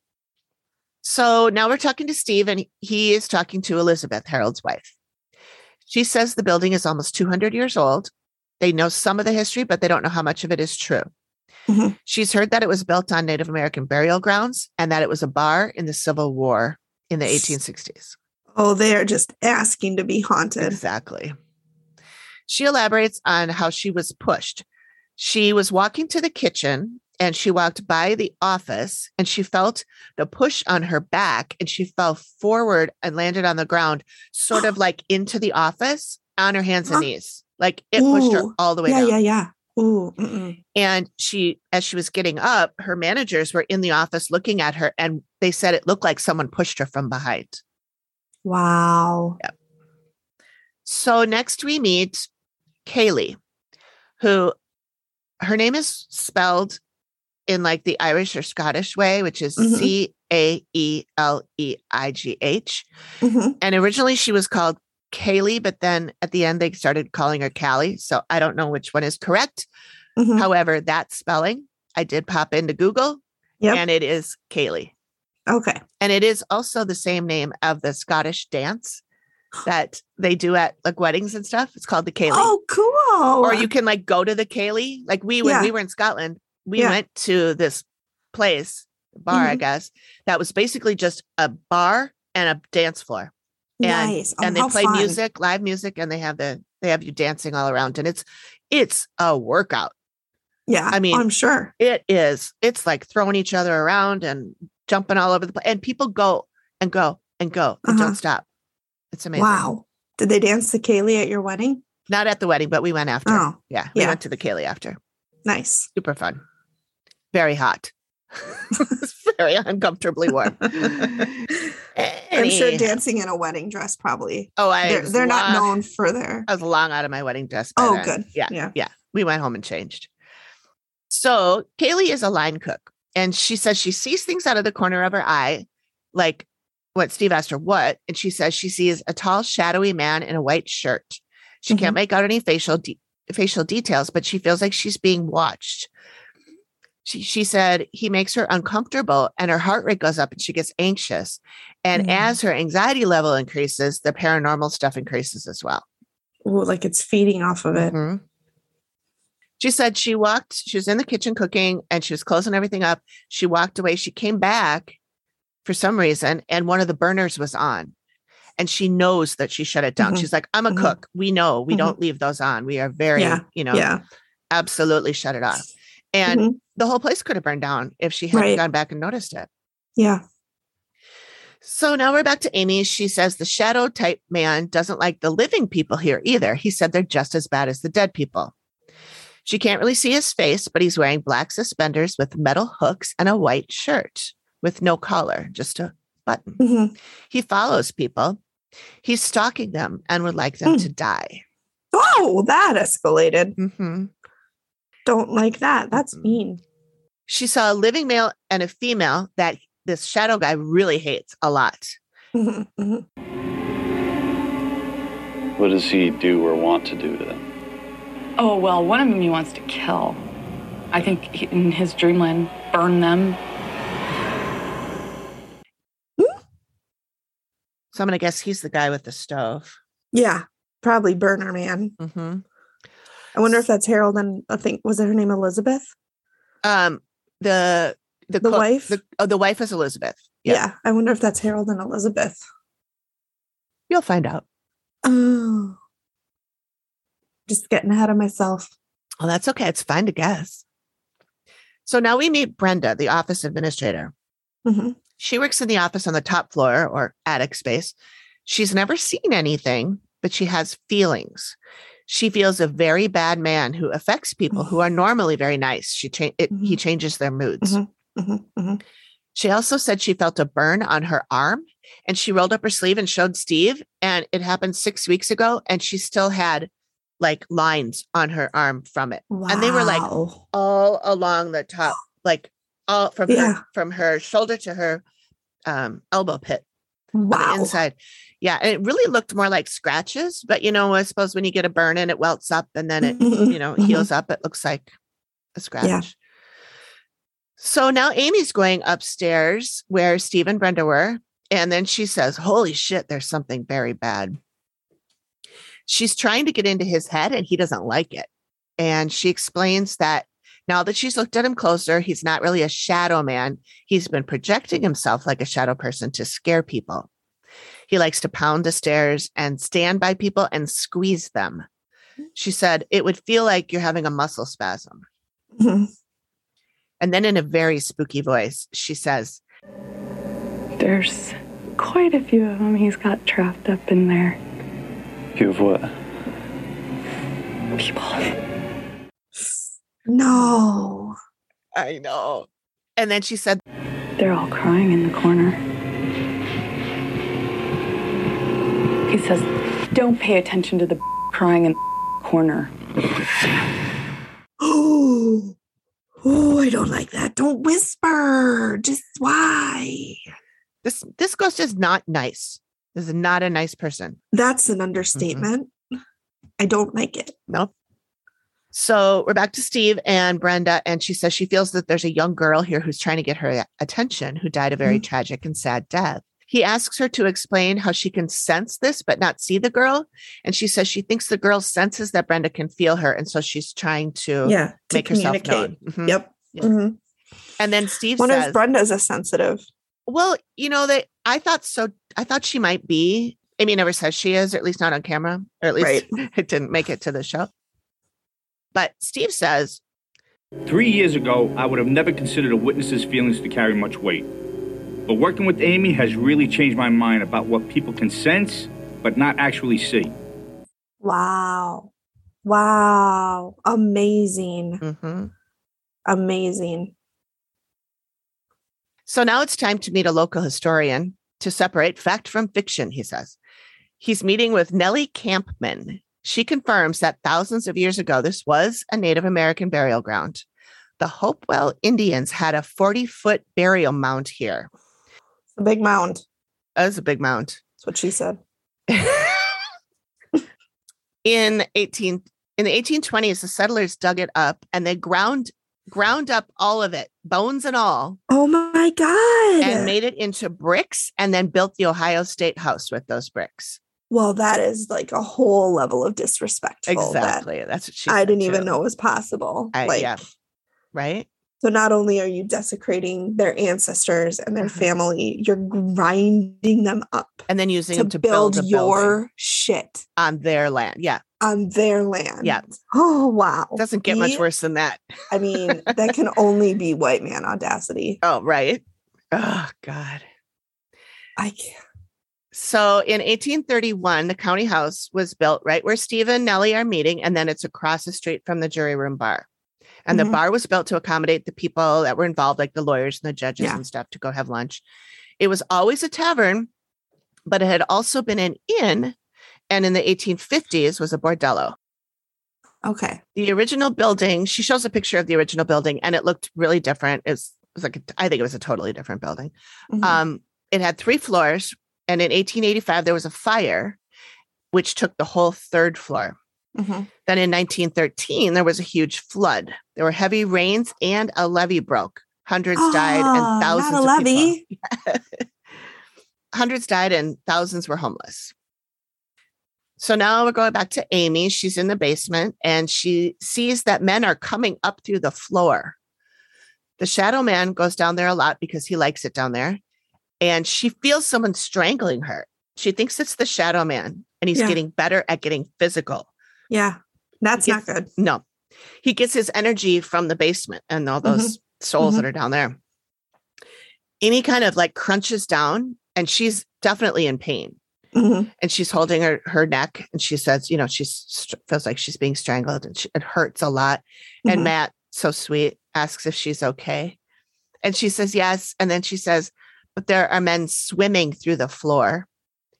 So now we're talking to Steve, and he is talking to Elizabeth, Harold's wife. She says the building is almost 200 years old. They know some of the history, but they don't know how much of it is true. Mhm. She's heard that it was built on Native American burial grounds and that it was a bar in the Civil War in the 1860s. Oh, they are just asking to be haunted. Exactly. She elaborates on how she was pushed. She was walking to the kitchen and she walked by the office and she felt the push on her back and she fell forward and landed on the ground, sort of like into the office on her hands and knees. Like it pushed her all the way Yeah, down. yeah, yeah. Ooh. mm-mm. And she, as she was getting up, her managers were in the office looking at her and they said it looked like someone pushed her from behind. Wow. Yep. So next we meet Kaylee, who her name is spelled in like the Irish or Scottish way, which is Mhm. C A E L E I G H. Mhm. And originally she was called Kaylee, but then at the end they started calling her Callie. So I don't know which one is correct, Mhm. However, that spelling I did pop into Google Yep. and it is Kaylee. Okay. And it is also the same name of the Scottish dance that they do at like weddings and stuff. It's called the Ceilidh. Oh, cool. Or you can like go to the Ceilidh. Like we when Yeah. we were in Scotland, we Yeah. went to this place, bar, I Mhm. guess, that was basically just a bar and a dance floor. And nice. Oh, and they play fun. music, live music, and they have the they have you dancing all around. And it's it's a workout. Yeah. I mean, I'm sure. It is. It's like throwing each other around and jumping all over the place. And people go and go and go and Uh-huh. don't stop. It's amazing. Wow. Did they dance the Ceilidh at your wedding? Not at the wedding, but we went after. Oh, yeah. We yeah. went to the Ceilidh after. nice. Super fun. Very hot. Very uncomfortably warm. I'm sure dancing in a wedding dress probably. Oh, I They're, they're not known for their. I was long out of my wedding dress. Oh, then. good. Yeah. Yeah. Yeah. We went home and changed. So Kaylee is a line cook and she says she sees things out of the corner of her eye, like what Steve asked her what. And she says she sees a tall, shadowy man in a white shirt. She can't make out any facial de- facial details, but she feels like she's being watched. She, she said he makes her uncomfortable and her heart rate goes up and she gets anxious. And Mm. as her anxiety level increases, the paranormal stuff increases as well. Ooh, like it's feeding off of it. Mhm. She said she walked, she was in the kitchen cooking and she was closing everything up. She walked away. She came back for some reason and one of the burners was on. And she knows that she shut it down. Mhm. She's like, I'm a Mhm. cook. We know we Mhm. don't leave those on. We are very, Yeah. you know, Yeah. absolutely shut it off. And Mhm. the whole place could have burned down if she hadn't Right. gone back and noticed it. Yeah. So now we're back to Amy. She says the shadow type man doesn't like the living people here either. He said they're just as bad as the dead people. She can't really see his face, but he's wearing black suspenders with metal hooks and a white shirt with no collar, just a button. Mhm. He follows people. He's stalking them and would like them Hmm. to die. Oh, that escalated. hmm Don't like that. That's Mhm. mean. She saw a living male and a female that this shadow guy really hates a lot. Mhm, mhm. What does he do or want to do to them? Oh, well, one of them he wants to kill. I think he, in his dreamland, burn them. So I'm going to guess he's the guy with the stove. Yeah. Probably Burner Man. hmm I wonder if that's Harold and I think was it her name Elizabeth? Um, the the, The cook- wife? the, oh, the wife is Elizabeth. Yeah. I wonder if that's Harold and Elizabeth. You'll find out. Oh. Just getting ahead of myself. Well, that's okay. It's fine to guess. So now we meet Brenda, the office administrator. Mhm. She works in the office on the top floor or attic space. She's never seen anything, but she has feelings. She feels a very bad man who affects people who are normally very nice. She cha- it, he Mhm. changes their moods. Mhm. Mhm, mhm. She also said she felt a burn on her arm and she rolled up her sleeve and showed Steve. And it happened six weeks ago. And she still had like lines on her arm from it. And they were like all along the top, like all from Yeah. her from her shoulder to her um elbow pit wow. inside. Yeah. And it really looked more like scratches, but you know, I suppose when you get a burn and it welts up and then it, you know, Mhm. heals up, it looks like a scratch. So now Amy's going upstairs where Steve and Brenda were. And then she says, Holy shit, there's something very bad. She's trying to get into his head and he doesn't like it. And she explains that now that she's looked at him closer, he's not really a shadow man. He's been projecting himself like a shadow person to scare people. He likes to pound the stairs and stand by people and squeeze them. She said, It would feel like you're having a muscle spasm. Mhm. And then in a very spooky voice, she says, There's quite a few of them he's got trapped up in there. You have what? People. No. I know. And then she said, They're all crying in the corner. He says, Don't pay attention to the crying in the corner. Oh, oh, I don't like that. Don't whisper. Just why? This this ghost is not nice. This is not a nice person. That's an understatement. I don't like it. Nope. So we're back to Steve and Brenda, and she says she feels that there's a young girl here who's trying to get her attention who died a very tragic and sad death. He asks her to explain how she can sense this but not see the girl. And she says she thinks the girl senses that Brenda can feel her. And so she's trying to Yeah. To make herself known. Mhm. Yep. Yeah. Mhm. And then Steve Wonder says, Brenda's a sensitive. Well, you know, they I thought so I thought she might be. Amy never says she is, or at least not on camera, or at least it didn't make it to the show. But Steve says, Three years ago, I would have never considered a witness's feelings to carry much weight. But working with Amy has really changed my mind about what people can sense, but not actually see. Wow. Wow. Amazing. mhm. Amazing. So now it's time to meet a local historian to separate fact from fiction, he says. He's meeting with Nellie Campman. She confirms that thousands of years ago, this was a Native American burial ground. The Hopewell Indians had a 40 foot burial mound here. A big mound. That was a big mound. That's what she said. in 18 in the 1820s the settlers dug it up and they ground ground up all of it bones and all Oh my God. and made it into bricks and then built the ohio state house with those bricks well, that is like a whole level of disrespectful. that exactly that's what she I didn't even too. know was possible. I- like, yeah right so not only are you desecrating their ancestors and their Mhm. family, you're grinding them up and then using to, them to build, build, your shit on their land yeah on their land. Yeah. Oh wow. doesn't get much worse than that I mean, that can only be white man audacity. oh right oh god I can't. So in 1831, the county house was built right where Steve and Nellie are meeting, and then it's across the street from the jury room bar. And Mhm. the bar was built to accommodate the people that were involved, like the lawyers and the judges Yeah. and stuff, to go have lunch. It was always a tavern, but it had also been an inn, and in the 1850s was a bordello. Okay. The original building, she shows a picture of the original building, and it looked really different. It's it was like a, I think it was a totally different building. Mhm. Um, it had three floors, and in 1885 there was a fire, which took the whole third floor. Mhm. Then in 1913 there was a huge flood. There were heavy rains, and a levee broke. Hundreds died, Ah, and thousands not a levee. Hundreds died, and thousands were homeless. So now we're going back to Amy. She's in the basement, and she sees that men are coming up through the floor. The shadow man goes down there a lot because he likes it down there. And she feels someone strangling her. She thinks it's the shadow man, and he's Yeah. getting better at getting physical. Yeah. That's not good. No, he gets his energy from the basement and all those souls that are down there. And he kind of like crunches down, and she's definitely in pain. Mhm. And she's holding her her neck, and she says, you know, she feels like she's being strangled, and she, it hurts a lot. And Mhm. Matt, so sweet, asks if she's okay, and she says yes. And then she says, but there are men swimming through the floor.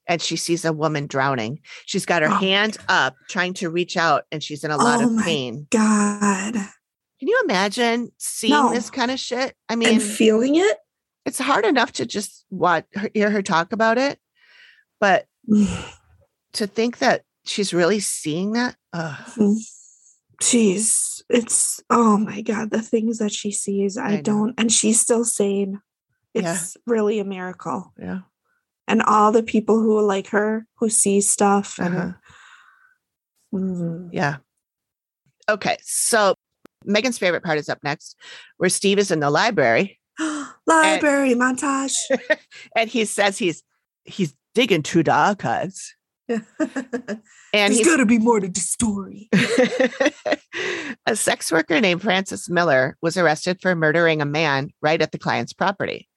And she sees a woman drowning. She's got her Oh. hand up, trying to reach out, and she's in a lot Oh of pain. God. Can you imagine seeing No. this kind of shit? I mean, and feeling it? it's hard enough to just watch hear her talk about it, but to think that she's really seeing that, ugh, mm. Jeez. It's oh my god, the things that she sees. I, I don't and she's still sane. Yeah. It's really a miracle. yeah, And all the people who like her who see stuff and uh-huh, Mm. yeah. Okay, so Megan's favorite part is up next, where Steve is in the library library montage. and he says he's he's digging through the archives, and There's he's gotta be more to the story. a sex worker named Frances Miller was arrested for murdering a man right at the client's property.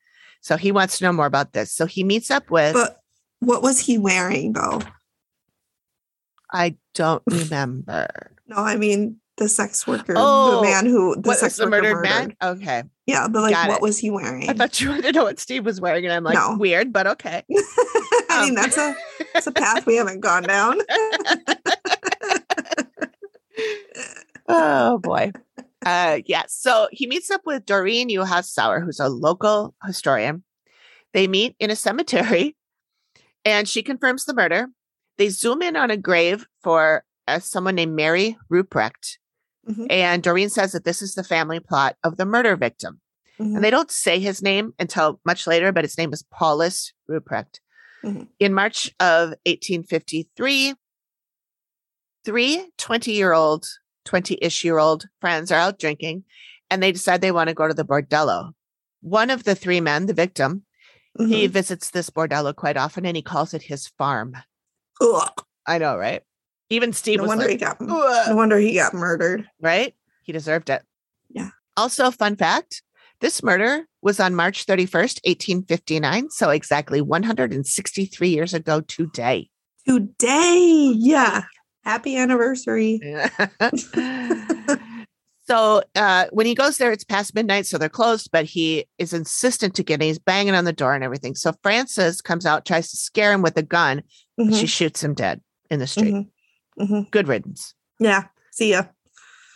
So he wants to know more about this. So he meets up with, But what was he wearing though? I don't remember. No, I mean the sex worker, Oh, the man who the what sex the worker murdered murdered. man? Okay. Yeah, but like Got what it. was he wearing? I thought you wanted to know what Steve was wearing. And I'm like, No. weird, but okay. I mean, that's a that's a path we haven't gone down. oh boy. Uh yeah. So he meets up with Doreen Sauer, who's a local historian. They meet in a cemetery and she confirms the murder. They zoom in on a grave for uh, someone named Mary Ruprecht. Mhm. And Doreen says that this is the family plot of the murder victim. Mhm. And they don't say his name until much later, but his name is Paulus Ruprecht. Mhm. In March of 1853, three 20 year old, 20 ish year old friends are out drinking and they decide they want to go to the bordello. One of the three men, the victim, he Mhm. visits this bordello quite often and he calls it his farm. Ugh. I know, right? Even Steve No was wonder like, he got "Ugh." no wonder he got murdered. right? He deserved it. Yeah. Also, fun fact this murder was on March 31st, 1859. So, exactly 163 years ago today. Today. Yeah. Happy anniversary. so, uh, when he goes there, it's past midnight. So, they're closed, but he is insistent to get in. He's banging on the door and everything. So, Frances comes out, tries to scare him with a gun. and She Mhm, shoots him dead in the street. mhm, mhm. Good riddance. Yeah. See ya.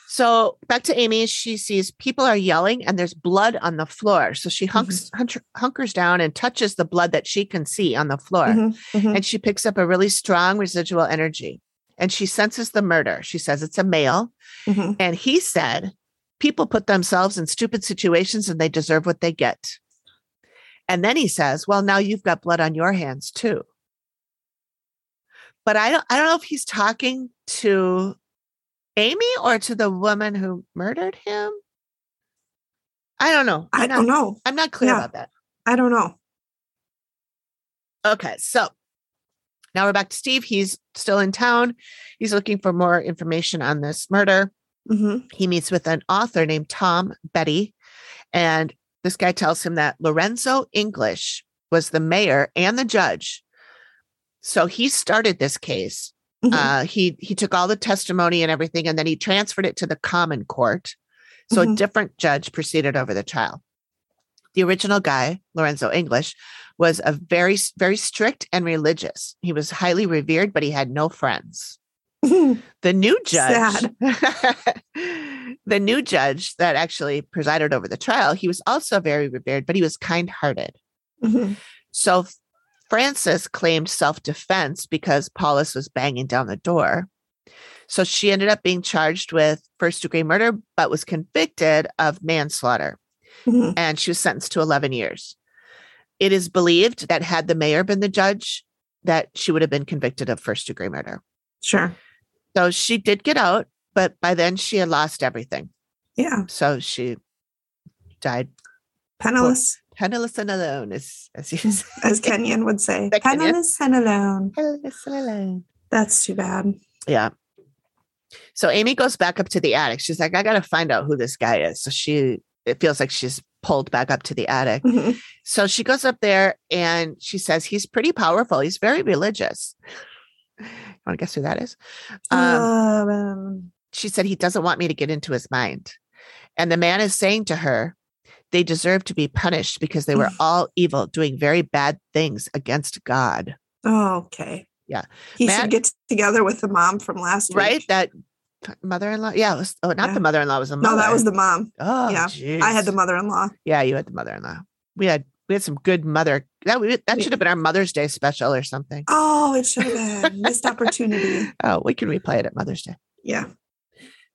So back to Amy, she sees people are yelling and there's blood on the floor. So she hunks, hunch- hunkers down and touches the blood that she can see on the floor. Mhm, mhm. And she picks up a really strong residual energy and she senses the murder. She says it's a male. Mhm. And he said, People put themselves in stupid situations and they deserve what they get. And then he says, Well, now you've got blood on your hands too. But I don't I don't know if he's talking to Amy or to the woman who murdered him. I don't know. I I'm don't not, know. I'm not clear Yeah. about that. I don't know. Okay, so now we're back to Steve. He's still in town. He's looking for more information on this murder. Mhm. He meets with an author named Tom Betti, and this guy tells him that Lorenzo English was the mayor and the judge. So he started this case. Mhm. Uh, he he took all the testimony and everything, and then he transferred it to the common court. So a Mhm. different judge proceeded over the trial. The original guy, Lorenzo English, was a very very strict and religious. He was highly revered, but he had no friends. The new judge, the new judge that actually presided over the trial, he was also very revered, but he was kind-hearted. Mhm. So Frances claimed self-defense because Paulus was banging down the door. So she ended up being charged with first degree murder, but was convicted of manslaughter. Mhm. And she was sentenced to 11 years. It is believed that had the mayor been the judge, that she would have been convicted of first degree murder. Sure. So she did get out, but by then she had lost everything. Yeah. So she died Penniless, penniless and alone, as, as you say. as Kenyon would say. Penniless and alone. Penniless and alone. That's too bad. Yeah. So Amy goes back up to the attic. She's like, I got to find out who this guy is. So she, it feels like she's pulled back up to the attic. Mhm. So she goes up there and she says, he's pretty powerful. He's very religious. You want to guess who that is? Um, Um, she said, he doesn't want me to get into his mind. And the man is saying to her, they deserve to be punished because they were all evil, doing very bad things against God. oh, okay. Yeah. He Matt- should get together with the mom from last week. Right? That mother-in-law. Yeah. It was, oh, not Yeah. the mother-in-law. It was the mother. No, that was the mom. Oh, yeah. I had the mother-in-law. Yeah, you had the mother-in-law. We had we had some good mother. That we, that should have been our Mother's Day special or something. Oh, it should have been missed opportunity. Oh, we can replay it at Mother's Day. Yeah.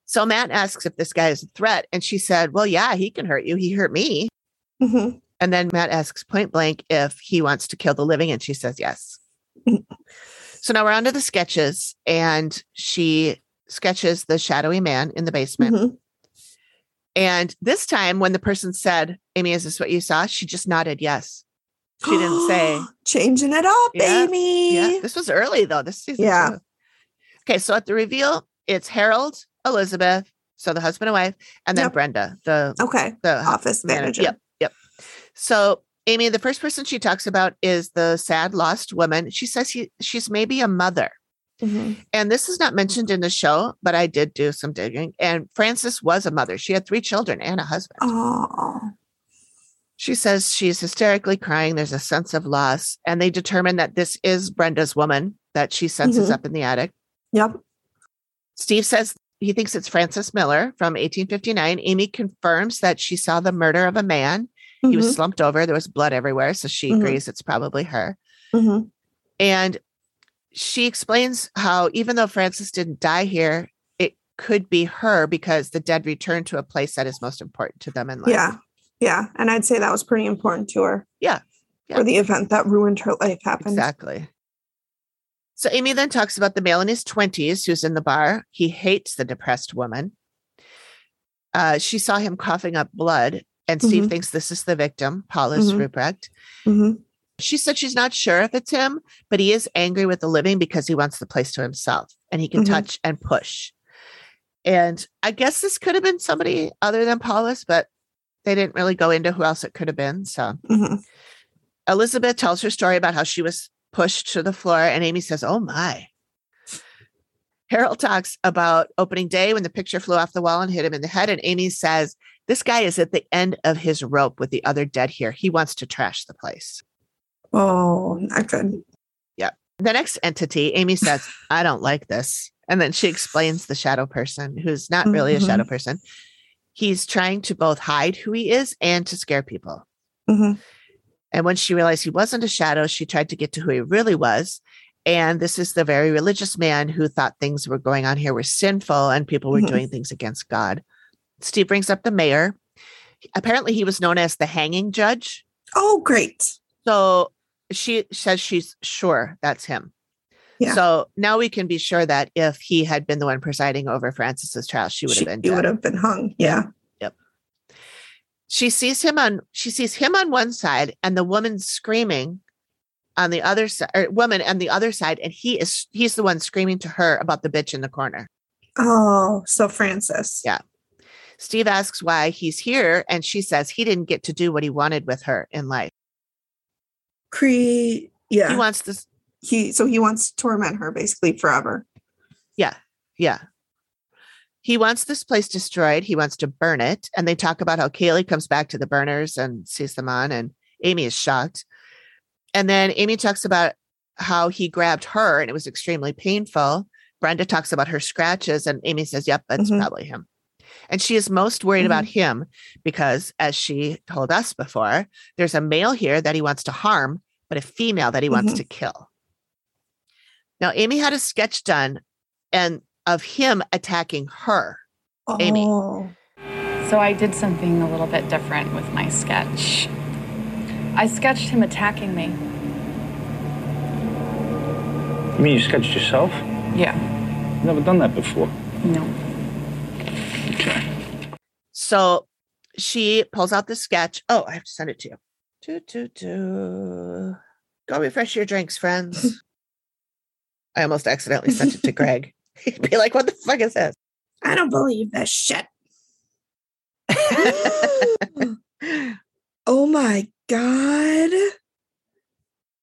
So Matt asks if this guy is a threat, and she said, "Well, yeah, he can hurt you. He hurt me." hmm And then Matt asks point blank if he wants to kill the living, and she says yes. so now we're on to the sketches, and she sketches the shadowy man in the basement. Mhm. And this time, when the person said, Amy, is this what you saw? She just nodded yes. She didn't say, changing it up, Yeah, Amy. Yeah, this was early though. This season. Yeah. two. Okay, so at the reveal, it's Harold, Elizabeth, so the husband and wife, and then Yep. Brenda, the Okay. the Office manager. Yep, yep. So Amy, the first person she talks about is the sad lost woman. She says he, she's maybe a mother. Mhm. And this is not mentioned in the show, but I did do some digging. And Frances was a mother. She had three children and a husband. Oh. She says she's hysterically crying. There's a sense of loss. And they determine that this is Brenda's woman that she senses Mhm. up in the attic. Yep. Steve says he thinks it's Frances Miller from 1859. Amy confirms that she saw the murder of a man. He Mhm. was slumped over. There was blood everywhere. So she Mhm. agrees it's probably her. Mhm. And she explains how even though Frances didn't die here, it could be her because the dead return to a place that is most important to them in life. Yeah. Yeah. And I'd say that was pretty important to her. Yeah. Yeah. Or the event that ruined her life happened. Exactly. So Amy then talks about the male in his 20s who's in the bar. He hates the depressed woman. Uh, she saw him coughing up blood, and Steve Mhm. thinks this is the victim, Paulus Mhm. Ruprecht. hmm She said she's not sure if it's him, but he is angry with the living because he wants the place to himself and he can Mhm. touch and push. And I guess this could have been somebody other than Paulus, but they didn't really go into who else it could have been. So hmm Elizabeth tells her story about how she was pushed to the floor, and Amy says, Oh my. Harold talks about opening day when the picture flew off the wall and hit him in the head. And Amy says, This guy is at the end of his rope with the other dead here. He wants to trash the place. Oh, not good. Yeah. The next entity, Amy says, I don't like this. And then she explains the shadow person, who's not really a Mhm. shadow person. He's trying to both hide who he is and to scare people. hmm And when she realized he wasn't a shadow, she tried to get to who he really was. And this is the very religious man who thought things were going on here were sinful and people were Mhm. doing things against God. Steve brings up the mayor. Apparently, he was known as the hanging judge. Oh, great. So she says she's sure that's him. Yeah. So now we can be sure that if he had been the one presiding over Frances's trial, she would have She, been you would have been hung. Yeah. Yep. She sees him on she sees him on one side and the woman screaming on the other side or woman on the other side and he is he's the one screaming to her about the bitch in the corner. Oh, so Francis. Yeah. Steve asks why he's here and she says he didn't get to do what he wanted with her in life. Cree. Yeah. He wants this he so he wants to torment her basically forever. Yeah. Yeah. He wants this place destroyed. He wants to burn it. And they talk about how Kaylee comes back to the burners and sees them on, and Amy is shocked. And then Amy talks about how he grabbed her and it was extremely painful. Brenda talks about her scratches, and Amy says, Yep, that's Mhm. probably him. And she is most worried about him because, as she told us before, there's a male here that he wants to harm, but a female that he wants Mhm. to kill. Now, Amy had a sketch done and of him attacking her. Amy. Oh. So I did something a little bit different with my sketch. I sketched him attacking me. You mean you sketched yourself? Yeah. Never done that before. No. Okay. So she pulls out the sketch. Oh, I have to send it to you. Do, do, do. Go refresh your drinks, friends. I almost accidentally sent it to Greg. He'd be like, what the fuck is this? I don't believe this shit. Oh my god.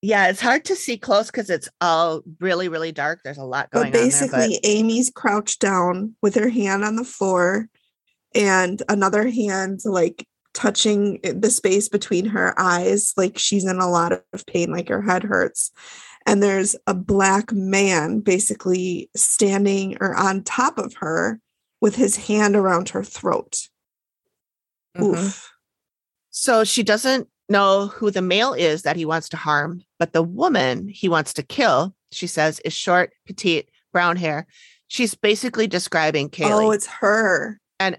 Yeah, it's hard to see close because it's all really, really dark. There's a lot going on. But basically, on there. Amy's crouched down with her hand on the floor and another hand like touching the space between her eyes, like she's in a lot of pain, like her head hurts. And there's a black man basically standing or on top of her with his hand around her throat. But Mhm. Oof. So she doesn't know who the male is that he wants to harm, but the woman he wants to kill, she says, is short, petite, brown hair. She's basically describing Kaylee. Oh, it's her. And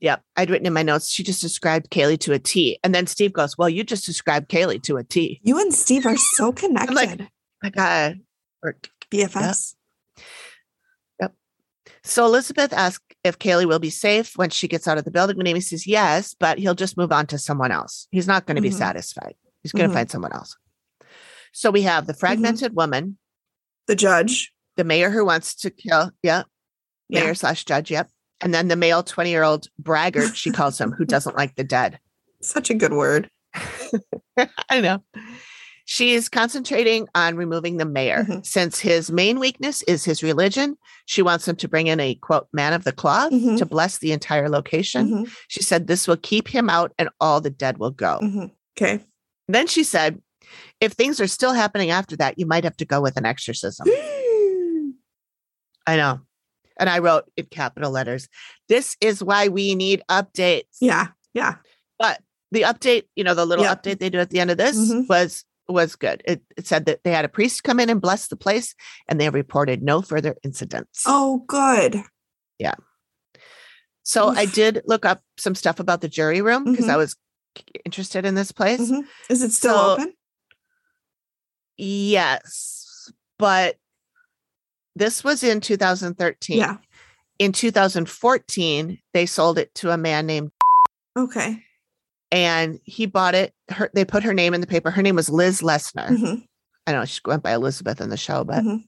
yep. I'd written in my notes, she just described Kaylee to a T. And then Steve goes, Well, you just described Kaylee to a T. You and Steve are so connected. like, My God. Or- BFFs. So Elizabeth asks if Kaylee will be safe when she gets out of the building. And Amy says yes, but he'll just move on to someone else. He's not going to be Mhm. satisfied. He's going to Mhm. find someone else. So we have the fragmented woman, The judge. the mayor who wants to kill, yeah, Yeah. mayor slash judge, yep. And then the male 20 year old braggart, she calls him, who doesn't like the dead. Such a good word. I know. She is concentrating on removing the mayor. Mhm. Since his main weakness is his religion, she wants him to bring in a quote, man of the cloth Mhm. to bless the entire location. Mhm, She said this will keep him out and all the dead will go. mhm. Okay. Then she said, if things are still happening after that, you might have to go with an exorcism. I know. And I wrote in capital letters, this is why we need updates. yeah. Yeah. But the update, you know, the little update they do at the end of this Mhm. was was good. It, it said that they had a priest come in and bless the place, and they reported no further incidents. Oh, good. Yeah. So I did look up some stuff about the jury room because I Mhm. was interested in this place. Mhm. Is it still So- open? Yes, but this was in 2013. Yeah. In 2014, they sold it to a man named Okay. and he bought it. Her, they put her name in the paper. Her name was Liz Lesnar. Mhm. I know she went by Elizabeth in the show, but Mhm.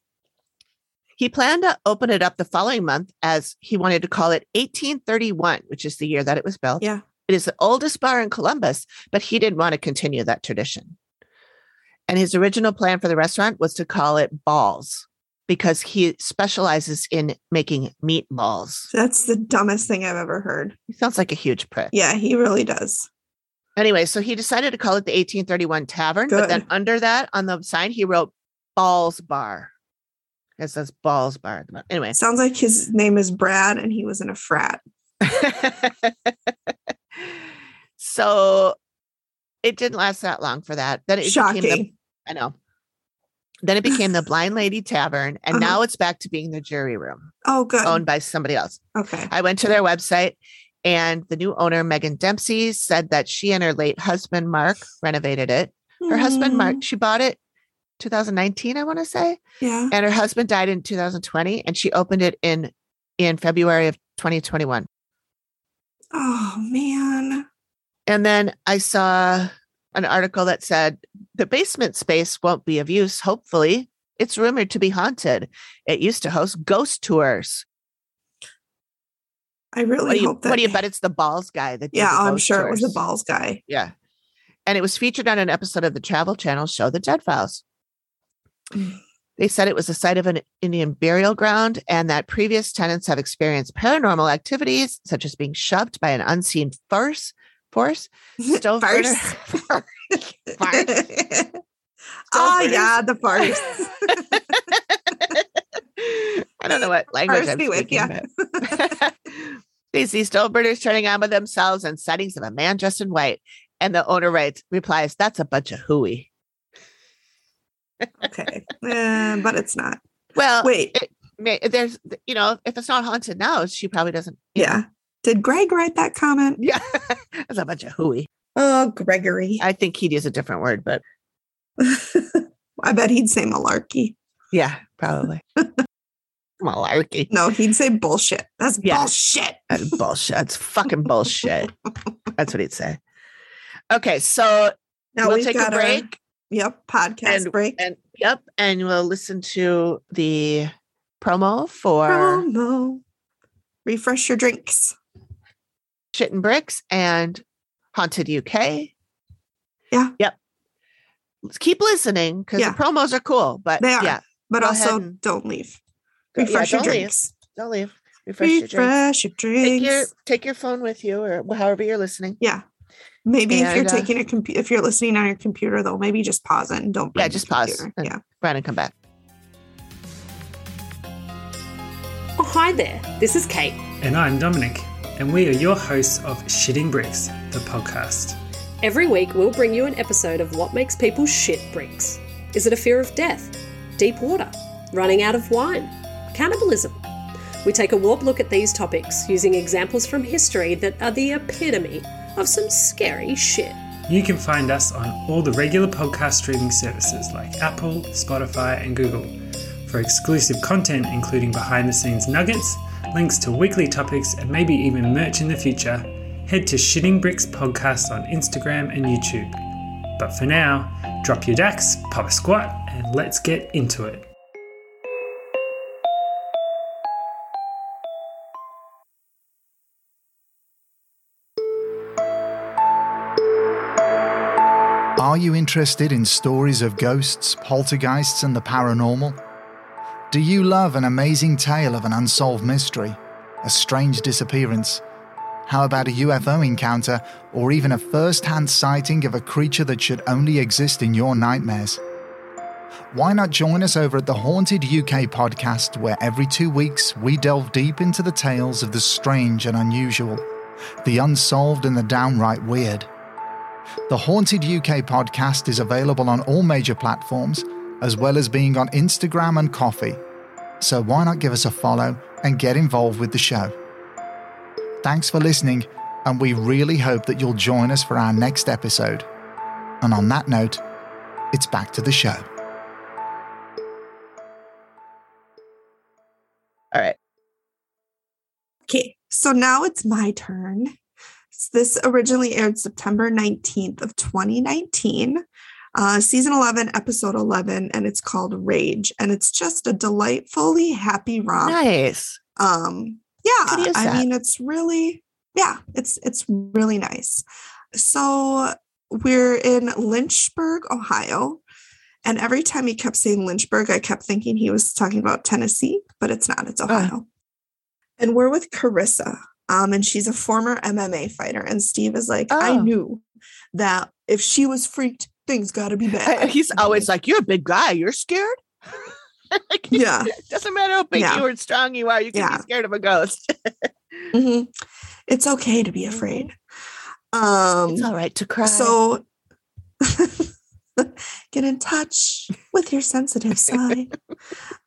he planned to open it up the following month as he wanted to call it 1831, which is the year that it was built. Yeah. It is the oldest bar in Columbus, but he didn't want to continue that tradition. And his original plan for the restaurant was to call it Balls because he specializes in making meatballs. That's the dumbest thing I've ever heard. He sounds like a huge prick. Yeah, he really does. Anyway, so he decided to call it the 1831 Tavern, but then under that on the sign, he wrote Balls Bar. It says Balls Bar. Anyway, Sounds like his name is Brad and he was in a frat. so it didn't last that long for that. Then it became the, Shocking. I know. Then it became the Blind Lady Tavern, and Uh-huh. now it's back to being the jury room Oh, good. owned by somebody else. okay. I went to their website, and the new owner, Megan Dempsey, said that she and her late husband, Mark, renovated it. Her husband, Mm, Mark, she bought it 2019, I want to say, Yeah. and her husband died in 2020, and she opened it in in February of 2021. Oh, man. And then I saw an article that said the basement space won't be of use, hopefully. It's rumored to be haunted. It used to host ghost tours. I really What do you, hope that. what do you bet it's the balls guy that Yeah, I'm sure it was the balls guy. Yeah. And it was featured on an episode of the Travel Channel show, The Dead Files. Mm. They said it was the site of an Indian burial ground and that previous tenants have experienced paranormal activities, such as being shoved by an unseen force. Force. Stove burner- Farce. Farce. oh, burners. yeah, the farce. I don't know what language Farce I'm with speaking. ya. they see stove turning on by themselves and sightings of a man dressed in white. And the owner writes, replies, "That's a bunch of hooey." okay. Eh, but it's not. Well, Wait. it there's, you know, if it's not haunted now, she probably doesn't. you know. Did Greg write that comment? yeah, that's a bunch of hooey. Oh, Gregory. I think he'd use a different word, but I bet he'd say malarkey. yeah, probably. Malarkey. No, he'd say bullshit. That's Yeah. bullshit. That's bullshit. That's fucking bullshit. That's what he'd say. Okay, so Now we'll we've take a our- break. Yep, podcast And- break. And yep, and we'll listen to the promo for Promo. Refresh your drinks. Shittin' Bricks and Haunted UK. Yeah. Yep. Let's keep listening because Yeah. the promos are cool. But They are. yeah, But Go also and- don't leave. Go- yeah, Refresh your don't leave. drinks. Don't leave. Refresh, your drinks. Refresh your Take your take your phone with you or however you're listening. yeah. Maybe if you're uh, taking a computer, if you're listening on your computer, though, maybe just pause it and don't. Yeah, just pause computer. and- Yeah. Run and come back. Oh, hi there. This is Kate. And I'm Dominic, and we are your hosts of Shittin' Bricks, the podcast. Every week, we'll bring you an episode of what makes people shit bricks. Is it a fear of death? Deep water? Running out of wine? Cannibalism? We take a warped look at these topics using examples from history that are the epitome of some scary shit. You can find us on all the regular podcast streaming services like Apple, Spotify, and Google. For exclusive content, including behind the scenes nuggets, links to weekly topics, and maybe even merch in the future, head to Shittin' Bricks Podcast on Instagram and YouTube. But for now, drop your dax, pop a squat, and let's get into it. Are you interested in stories of ghosts, poltergeists, and the paranormal? Do you love an amazing tale of an unsolved mystery, a strange disappearance? How about a UFO encounter or even a first hand sighting of a creature that should only exist in your nightmares? Why not join us over at the Haunted UK podcast, where every two weeks we delve deep into the tales of the strange and unusual, the unsolved and the downright weird? The Haunted UK podcast is available on all major platforms, as well as being on Instagram and Ko-fi. So why not give us a follow and get involved with the show. Thanks for listening, and we really hope that you'll join us for our next episode. And on that note, it's back to the show. All right. Okay, so now it's my turn. So this originally aired September 19th of 2019. Uh, season 11, episode 11, and it's called Rage. And it's just a delightfully happy romp. Nice. Um, yeah, I mean, it's really, yeah, it's it's really nice. So we're in Lynchburg, Ohio. And every time he kept saying Lynchburg, I kept thinking he was talking about Tennessee, but it's not, it's Ohio. And we're with Carissa. Um, and she's a former MMA fighter. And Steve is like, I Oh. knew that if she was freaked, things gotta be bad. He's always like, You're a big guy. You're scared? Like, Yeah. Doesn't matter how big Yeah. you or strong you are, you can Yeah. be scared of a ghost. Mhm. It's okay to be afraid. Um it's all right to cry. So get in touch with your sensitive side.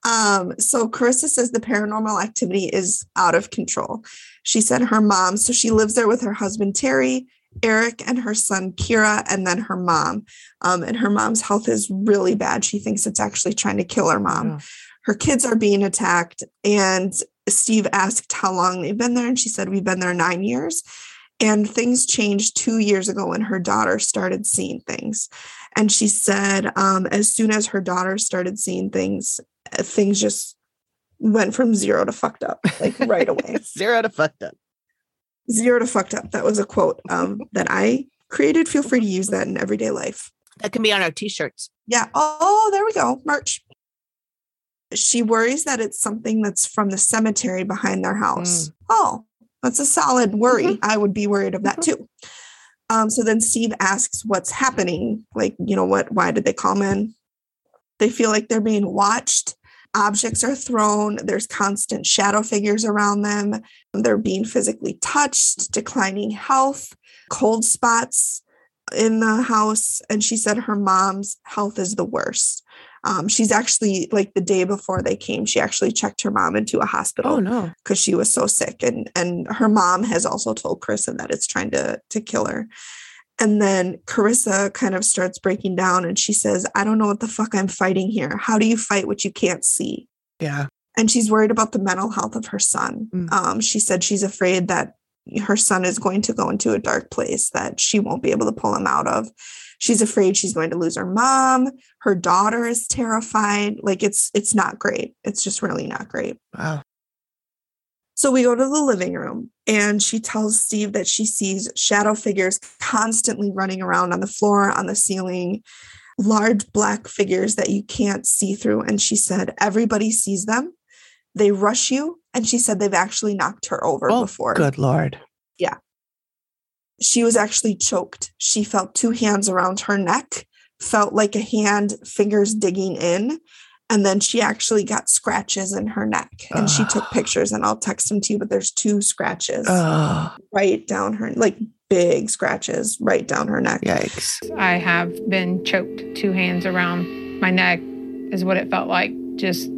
um, so Carissa says the paranormal activity is out of control. She said her mom, so she lives there with her husband Terry, Eric, and her son Kira, and then her mom. Um, and her mom's health is really bad. She thinks it's actually trying to kill her mom. Her kids are being attacked, and Steve asked how long they've been there, and she said, We've been there nine years. And things changed two years ago when her daughter started seeing things. And she said, um, as soon as her daughter started seeing things, uh, things just went from zero to fucked up, like right away. Zero to fucked up. Zero to fucked up. That was a quote um, that I created. Feel free to use that in everyday life. That can be on our t-shirts. Yeah. Oh, there we go. Merch. She worries that it's something that's from the cemetery behind their house. Oh, that's a solid worry. I would be worried of that too. Um, so then Steve asks what's happening. Like, you know, what, why did they come in? They feel like they're being watched. Objects are thrown. There's constant shadow figures around them. They're being physically touched, declining health, cold spots in the house. And she said her mom's health is the worst. Um, she's actually like the day before they came, she actually checked her mom into a hospital Oh no. because she was so sick and and her mom has also told carissa that it's trying to to kill her and then carissa kind of starts breaking down and she says i don't know what the fuck i'm fighting here. How do you fight what you can't see? Yeah. and she's worried about the mental health of her son. Um, she said she's afraid that her son is going to go into a dark place that she won't be able to pull him out of. She's afraid she's going to lose her mom. Her daughter is terrified. Like it's it's not great. It's just really not great. Wow. So we go to the living room and she tells Steve that she sees shadow figures constantly running around on the floor, on the ceiling, large black figures that you can't see through. And she said, everybody sees them. They rush you. And she said they've actually knocked her over Oh, before. good lord. Yeah. She was actually choked. She felt two hands around her neck, felt like a hand, fingers digging in. And then she actually got scratches in her neck. And she took ah. pictures, and I'll text them to you, but there's two scratches Oh, right down her, like big scratches right down her neck. yikes. I have been choked, two hands around my neck is what it felt like. Just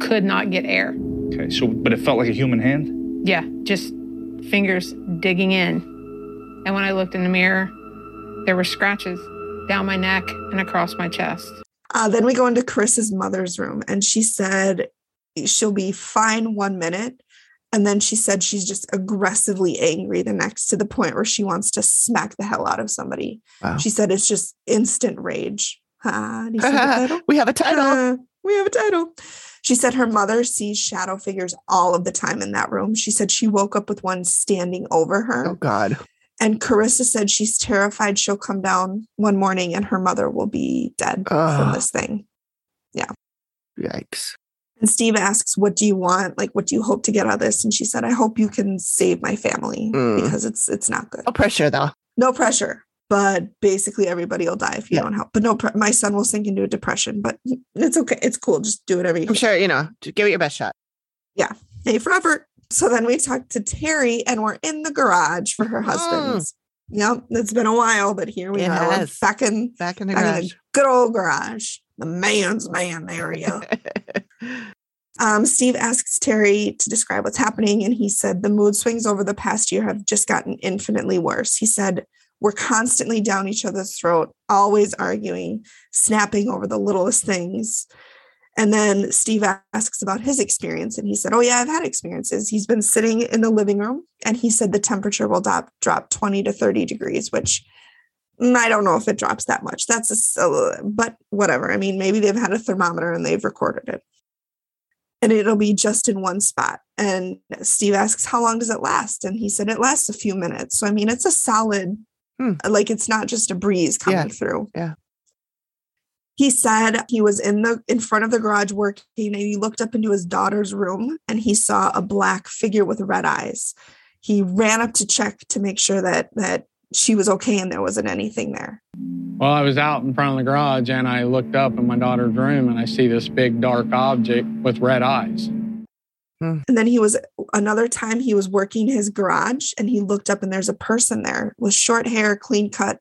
could not get air. Okay, so but it felt like a human hand. Yeah, just fingers digging in. And when I looked in the mirror, there were scratches down my neck and across my chest. Uh, then we go into Carissa's mother's room, and she said she'll be fine one minute. And then she said she's just aggressively angry the next to the point where she wants to smack the hell out of somebody. Wow. She said it's just instant rage. Do you see the title? we have a title. We have a title. She said her mother sees shadow figures all of the time in that room. She said she woke up with one standing over her. Oh God. And Carissa said she's terrified she'll come down one morning and her mother will be dead from this thing. Yeah. Yikes. And Steve asks, What do you want? Like, what do you hope to get out of this? And she said, I hope you can save my family Mm. because it's it's not good. No pressure though. No pressure. But basically, everybody will die if you Yeah. don't help. But no, pre- my son will sink into a depression. But it's okay. It's cool. Just do whatever you I'm sure, you know, give it your best shot. Yeah. Hey, forever. So then we talked to Terry and we're in the garage for her husband's. Yep. It's been a while, but here we It are. Has. back in Back in the back in garage. the good old garage. The man's man area. Um, Steve asks Terry to describe what's happening, and he said the mood swings over the past year have just gotten infinitely worse. He said, We're constantly down each other's throat, always arguing, snapping over the littlest things. And then Steve asks about his experience, and he said, Oh, yeah, I've had experiences. He's been sitting in the living room, and he said the temperature will drop, drop 20 to 30 degrees, which I don't know if it drops that much. That's a, but whatever. I mean, maybe they've had a thermometer and they've recorded it and it'll be just in one spot. And Steve asks, How long does it last? And he said, It lasts a few minutes. So, I mean, it's a solid, Hmm. like, it's not just a breeze coming Yeah. through. Yeah. He said he was in the in front of the garage working and he looked up into his daughter's room and he saw a black figure with red eyes. He ran up to check to make sure that that she was okay and there wasn't anything there. Well, I was out in front of the garage and I looked up in my daughter's room and I see this big dark object with red eyes. Hmm. And then he was another time he was working his garage and he looked up and there's a person there with short hair, clean cut,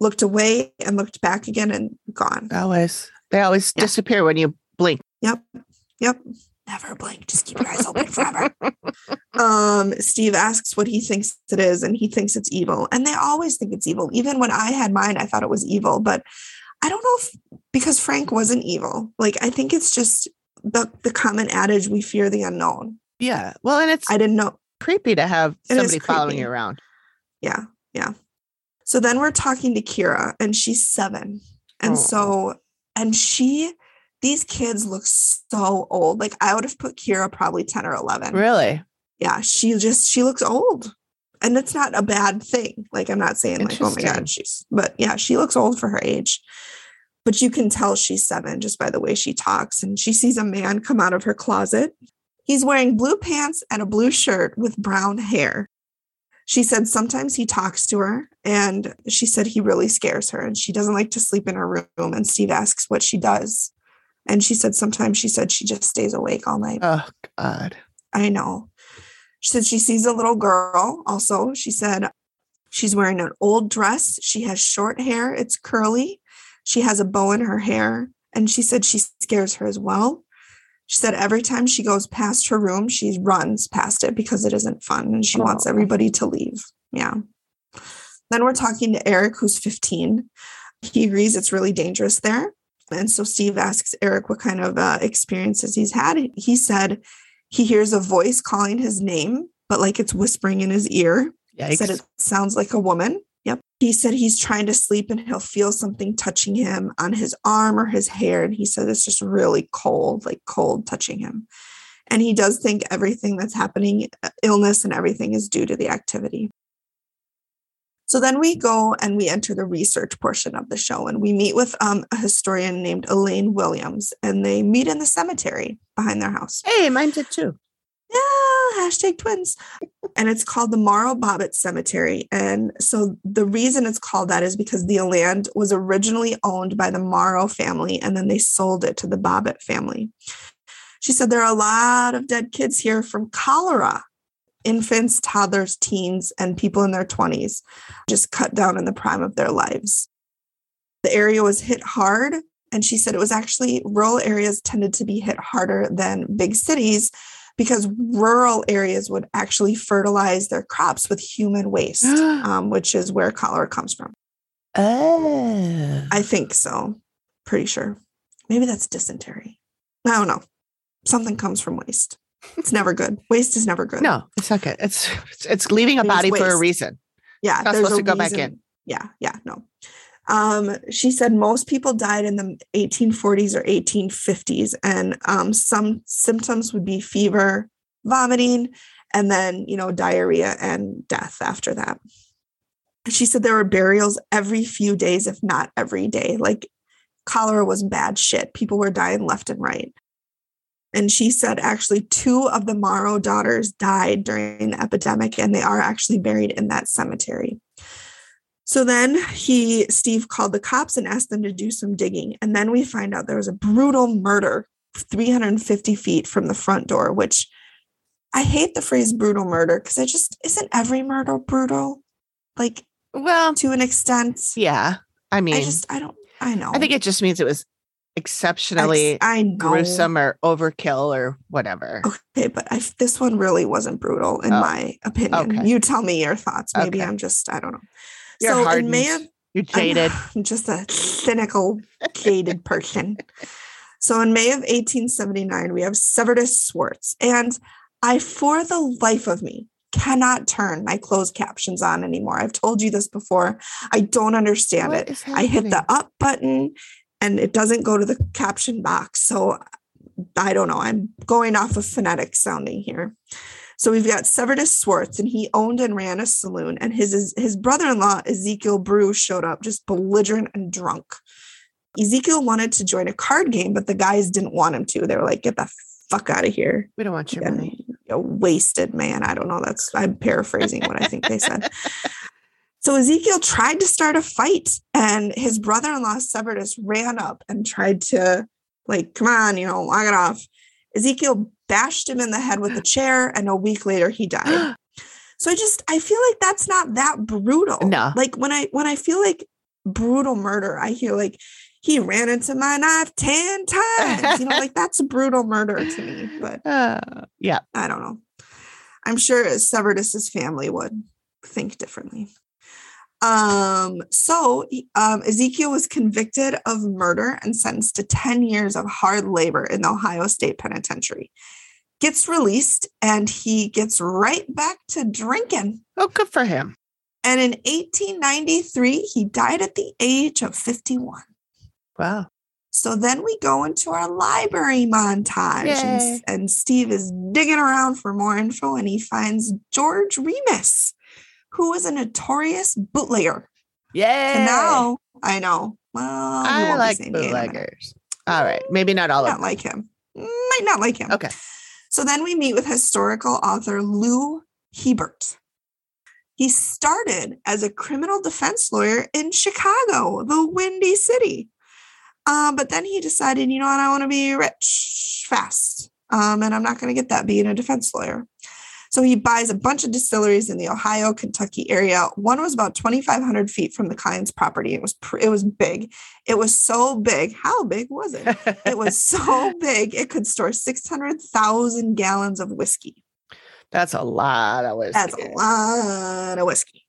looked away and looked back again and gone. Always. They always disappear when you blink. Yep. Yep. Never blink. Just keep your eyes open forever. um, Steve asks what he thinks it is, and he thinks it's evil. And they always think it's evil. Even when I had mine, I thought it was evil, but I don't know if because Frank wasn't evil. Like I think it's just the the common adage we fear the unknown. Yeah. Well, and it's I didn't know creepy to have somebody following you around. Yeah, yeah. So then we're talking to Kira, and she's seven. And Oh. so, and she, these kids look so old. Like I would have put Kira probably 10 or 11. Really? Yeah, she just, she looks old. And it's not a bad thing. Like I'm not saying like, oh my God, she's, but yeah, she looks old for her age. But you can tell she's seven just by the way she talks. And she sees a man come out of her closet. He's wearing blue pants and a blue shirt with brown hair. She said sometimes he talks to her, and she said he really scares her and she doesn't like to sleep in her room. And Steve asks what she does. And she said sometimes she said she just stays awake all night. Oh, God. I know. She said she sees a little girl also. She said she's wearing an old dress. She has short hair, it's curly. She has a bow in her hair. And she said she scares her as well. She said every time she goes past her room, she runs past it because it isn't fun and she wants everybody to leave. Yeah. Then we're talking to Eric, who's 15. He agrees it's really dangerous there. And so Steve asks Eric what kind of uh, experiences he's had. He said he hears a voice calling his name, but like it's whispering in his ear. He said it sounds like a woman. He said he's trying to sleep and he'll feel something touching him on his arm or his hair. And he said it's just really cold, like cold touching him. And he does think everything that's happening, uh, illness and everything, is due to the activity. So then we go and we enter the research portion of the show and we meet with um, a historian named Elaine Williams and they meet in the cemetery behind their house. Hey, mine did too. Yeah, hashtag twins. and it's called the Morrow Bobbitt Cemetery. And so the reason it's called that is because the land was originally owned by the Morrow family and then they sold it to the Bobbitt family. She said there are a lot of dead kids here from cholera infants, toddlers, teens, and people in their 20s, just cut down in the prime of their lives. The area was hit hard. And she said it was actually rural areas tended to be hit harder than big cities because rural areas would actually fertilize their crops with human waste, um, which is where cholera comes from. Oh. I think so. Pretty sure. Maybe that's dysentery. I don't know. Something comes from waste. It's never good. Waste is never good. No, it's not good. It's it's, leaving a body for a reason. Yeah, it's Not there's supposed to go back in. Yeah, yeah, no. Um, she said most people died in the 1840s or 1850s, and um, some symptoms would be fever, vomiting, and then you know diarrhea and death after that. She said there were burials every few days, if not every day. Like cholera was bad shit. People were dying left and right. And she said actually two of the Morrow daughters died during the epidemic, and they are actually buried in that cemetery. So then he, Steve, called the cops and asked them to do some digging. And then we find out there was a brutal murder 350 feet from the front door, which I hate the phrase brutal murder because it just isn't every murder brutal. Like, well, to an extent. Yeah. I mean, I just, I don't, I know. I think it just means it was exceptionally Ex- I know. gruesome or overkill or whatever. Okay, but I, this one really wasn't brutal in Oh, my opinion. okay. You tell me your thoughts. Maybe Okay. I'm just I don't know. You're so hardened. in May of You're jaded. I'm just a cynical, jaded person. So in May of 1879, we have Severus Swartz, and I, for the life of me, cannot turn my closed captions on anymore. I've told you this before. I don't understand What it. is I hit the up button, and it doesn't go to the caption box. So I don't know. I'm going off of phonetic sounding here. So we've got Severus Swartz, and he owned and ran a saloon. And his his brother-in-law Ezekiel Brew showed up, just belligerent and drunk. Ezekiel wanted to join a card game, but the guys didn't want him to. They were like, "Get the fuck out of here!" We don't want your And, money. you know, wasted man. I don't know. That's I'm paraphrasing what I think they said. So Ezekiel tried to start a fight, and his brother-in-law Severus ran up and tried to, like, come on, you know, knock it off. Ezekiel bashed him in the head with a chair, and a week later he died. so I just I feel like that's not that brutal. No. Like when I when I feel like brutal murder, I hear like he ran into my knife 10 times. You know, like that's a brutal murder to me. But Uh, yeah. I don't know. I'm sure Severdus's family would think differently. Um, so um, Ezekiel was convicted of murder and sentenced to 10 years of hard labor in the Ohio State Penitentiary. Gets released and he gets right back to drinking. Oh, good for him. And in 1893, he died at the age of 51. Wow. So then we go into our library montage, and, and Steve is digging around for more info, and he finds George Remus, who was a notorious bootlegger. Yeah. And now I know. Well, I like saying gay in a minute. bootleggers. All right. Maybe not all of Not them. like him. Might not like him. Okay. So then we meet with historical author Lou Hebert. He started as a criminal defense lawyer in Chicago, the Windy City. Um, but then he decided, you know what, I want to be rich fast. Um, and I'm not going to get that being a defense lawyer. So he buys a bunch of distilleries in the Ohio, Kentucky area. One was about 2,500 feet from the client's property. It was it was big. It was so big. How big was it? it was so big it could store 600,000 gallons of whiskey. That's a lot of whiskey. That's a lot of whiskey.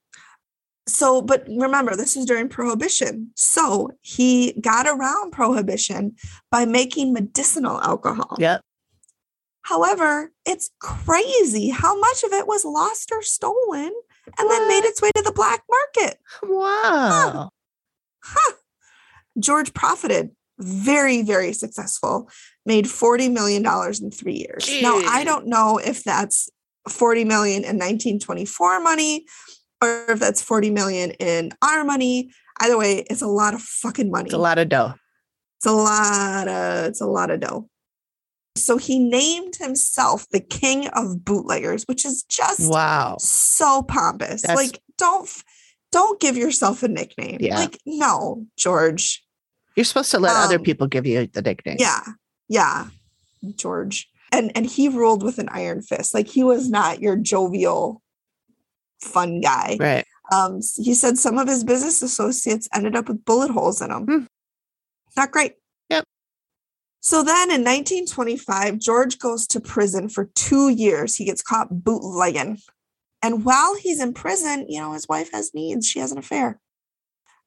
So, but remember, this was during Prohibition. So he got around Prohibition by making medicinal alcohol. Yep. However, it's crazy how much of it was lost or stolen and then made its way to the black market. Wow. Huh. George profited very, very successful, made $40 million in three years. Now, I don't know if that's 40 million in 1924 money or if that's 40 million in our money. Either way, it's a lot of fucking money. It's a lot of dough. It's a lot of it's a lot of dough. So he named himself the king of bootleggers, which is just Wow. so pompous. That's- like don't don't give yourself a nickname. Yeah. Like no, George. You're supposed to let other Um, people give you the nickname. Yeah. Yeah. George. And and he ruled with an iron fist. Like he was not your jovial fun guy. Right. Um he said some of his business associates ended up with bullet holes in them. Hmm. Not great. So then in 1925, George goes to prison for two years. He gets caught bootlegging. And while he's in prison, you know, his wife has needs. She has an affair.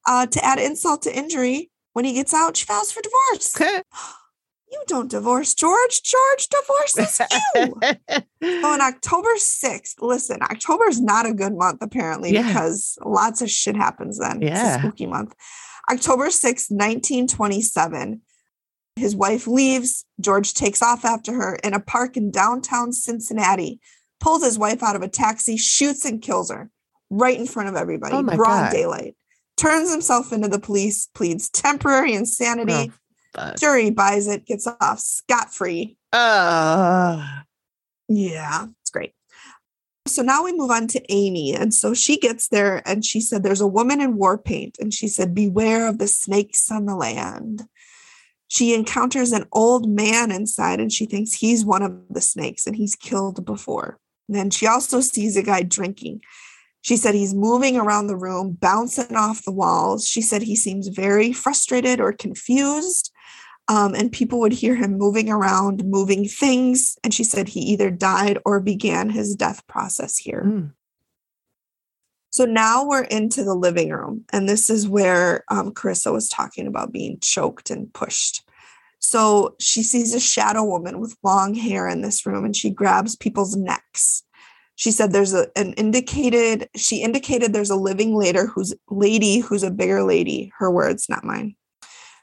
Uh, to add insult to injury, when he gets out, she files for divorce. you don't divorce George. George divorces you. so on October 6th, listen, October is not a good month apparently Yeah. because lots of shit happens then. It's Yeah. a spooky month. October 6th, 1927, his wife leaves. George takes off after her in a park in downtown Cincinnati, pulls his wife out of a taxi, shoots and kills her right in front of everybody, Oh broad God. daylight. Turns himself into the police, pleads temporary insanity. fuck. Jury buys it, gets off scot free. Uh, Yeah, it's great. So now we move on to Amy. And so she gets there and she said, There's a woman in war paint. And she said, Beware of the snakes on the land. She encounters an old man inside and she thinks he's one of the snakes and he's killed before. Then she also sees a guy drinking. She said he's moving around the room, bouncing off the walls. She said he seems very frustrated or confused. Um, and people would hear him moving around, moving things. And she said he either died or began his death process here. Mm. So now we're into the living room. And this is where um, Carissa was talking about being choked and pushed. So she sees a shadow woman with long hair in this room and she grabs people's necks. She said there's a, an indicated, she indicated there's a living later who's lady who's a bigger lady, her words, not mine.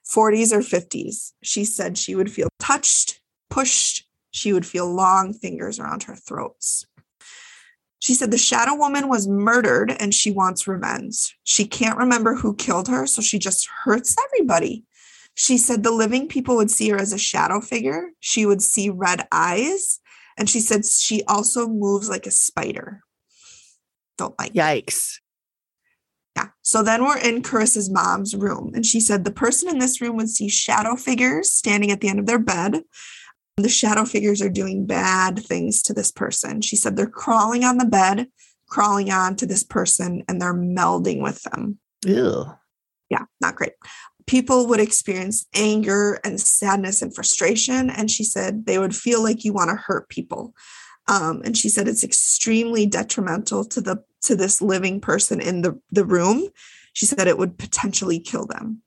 40s or 50s. She said she would feel touched, pushed. She would feel long fingers around her throats. She said the shadow woman was murdered and she wants revenge. She can't remember who killed her, so she just hurts everybody. She said the living people would see her as a shadow figure. She would see red eyes. And she said she also moves like a spider. Don't like Yikes. Yeah. So then we're in Carissa's mom's room. And she said the person in this room would see shadow figures standing at the end of their bed. The shadow figures are doing bad things to this person. She said they're crawling on the bed, crawling on to this person, and they're melding with them. Ew. Yeah, not great. People would experience anger and sadness and frustration. And she said they would feel like you want to hurt people. Um, and she said it's extremely detrimental to the to this living person in the, the room. She said it would potentially kill them.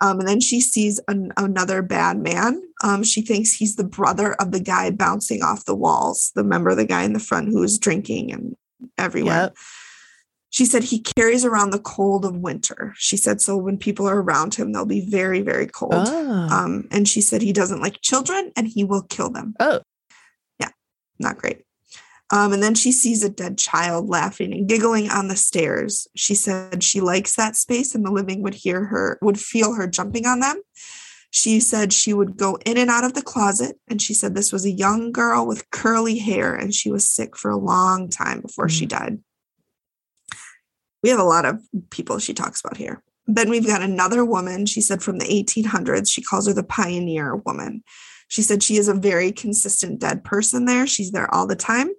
Um, and then she sees an, another bad man. Um, she thinks he's the brother of the guy bouncing off the walls, the member of the guy in the front who is drinking and everywhere. Yep. She said he carries around the cold of winter. She said so when people are around him, they'll be very, very cold. Oh. Um, and she said he doesn't like children and he will kill them. Oh. Yeah, not great. Um, and then she sees a dead child laughing and giggling on the stairs. She said she likes that space and the living would hear her, would feel her jumping on them. She said she would go in and out of the closet. And she said this was a young girl with curly hair and she was sick for a long time before she mm. died. We have a lot of people she talks about here. Then we've got another woman, she said from the 1800s. She calls her the pioneer woman. She said she is a very consistent dead person there. She's there all the time.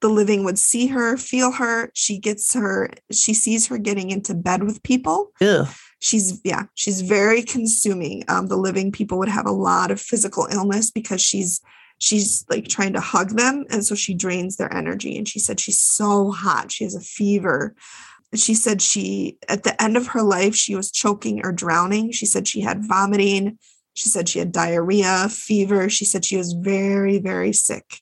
The living would see her, feel her. She gets her, she sees her getting into bed with people. Ew. She's, yeah, she's very consuming. Um, the living people would have a lot of physical illness because she's, she's like trying to hug them. And so she drains their energy. And she said she's so hot. She has a fever. She said she, at the end of her life, she was choking or drowning. She said she had vomiting. She said she had diarrhea, fever. She said she was very, very sick.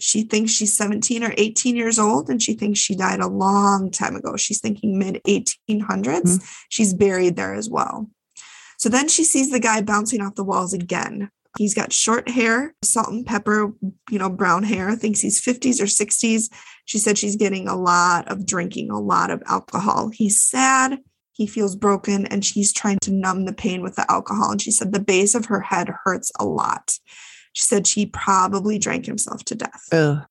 She thinks she's 17 or 18 years old and she thinks she died a long time ago. She's thinking mid 1800s. Mm-hmm. She's buried there as well. So then she sees the guy bouncing off the walls again. He's got short hair, salt and pepper, you know, brown hair, thinks he's 50s or 60s. She said she's getting a lot of drinking, a lot of alcohol. He's sad. He feels broken and she's trying to numb the pain with the alcohol. And she said the base of her head hurts a lot. She said she probably drank himself to death. Ugh.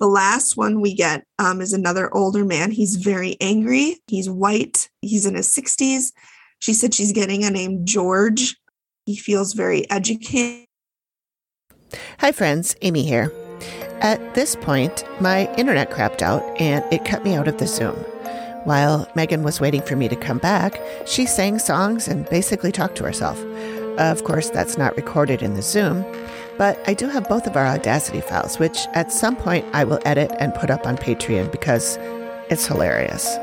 The last one we get um, is another older man. He's very angry. He's white. He's in his 60s. She said she's getting a name George. He feels very educated. Hi, friends. Amy here. At this point, my internet crapped out and it cut me out of the Zoom. While Megan was waiting for me to come back, she sang songs and basically talked to herself. Of course, that's not recorded in the Zoom, but I do have both of our Audacity files, which at some point I will edit and put up on Patreon because it's hilarious.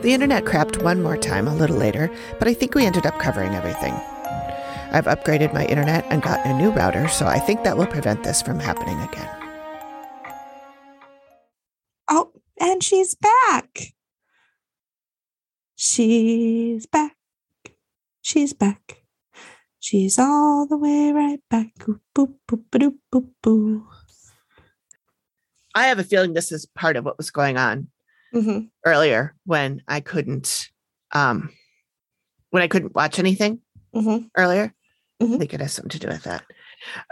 The internet crapped one more time a little later, but I think we ended up covering everything. I've upgraded my internet and gotten a new router, so I think that will prevent this from happening again. Oh, and she's back. She's back. She's back. She's all the way right back. Boop, boop, boop, boop, boop. I have a feeling this is part of what was going on Mhm. earlier when I couldn't um when I couldn't watch anything Mhm. earlier. I think it has something to do with that.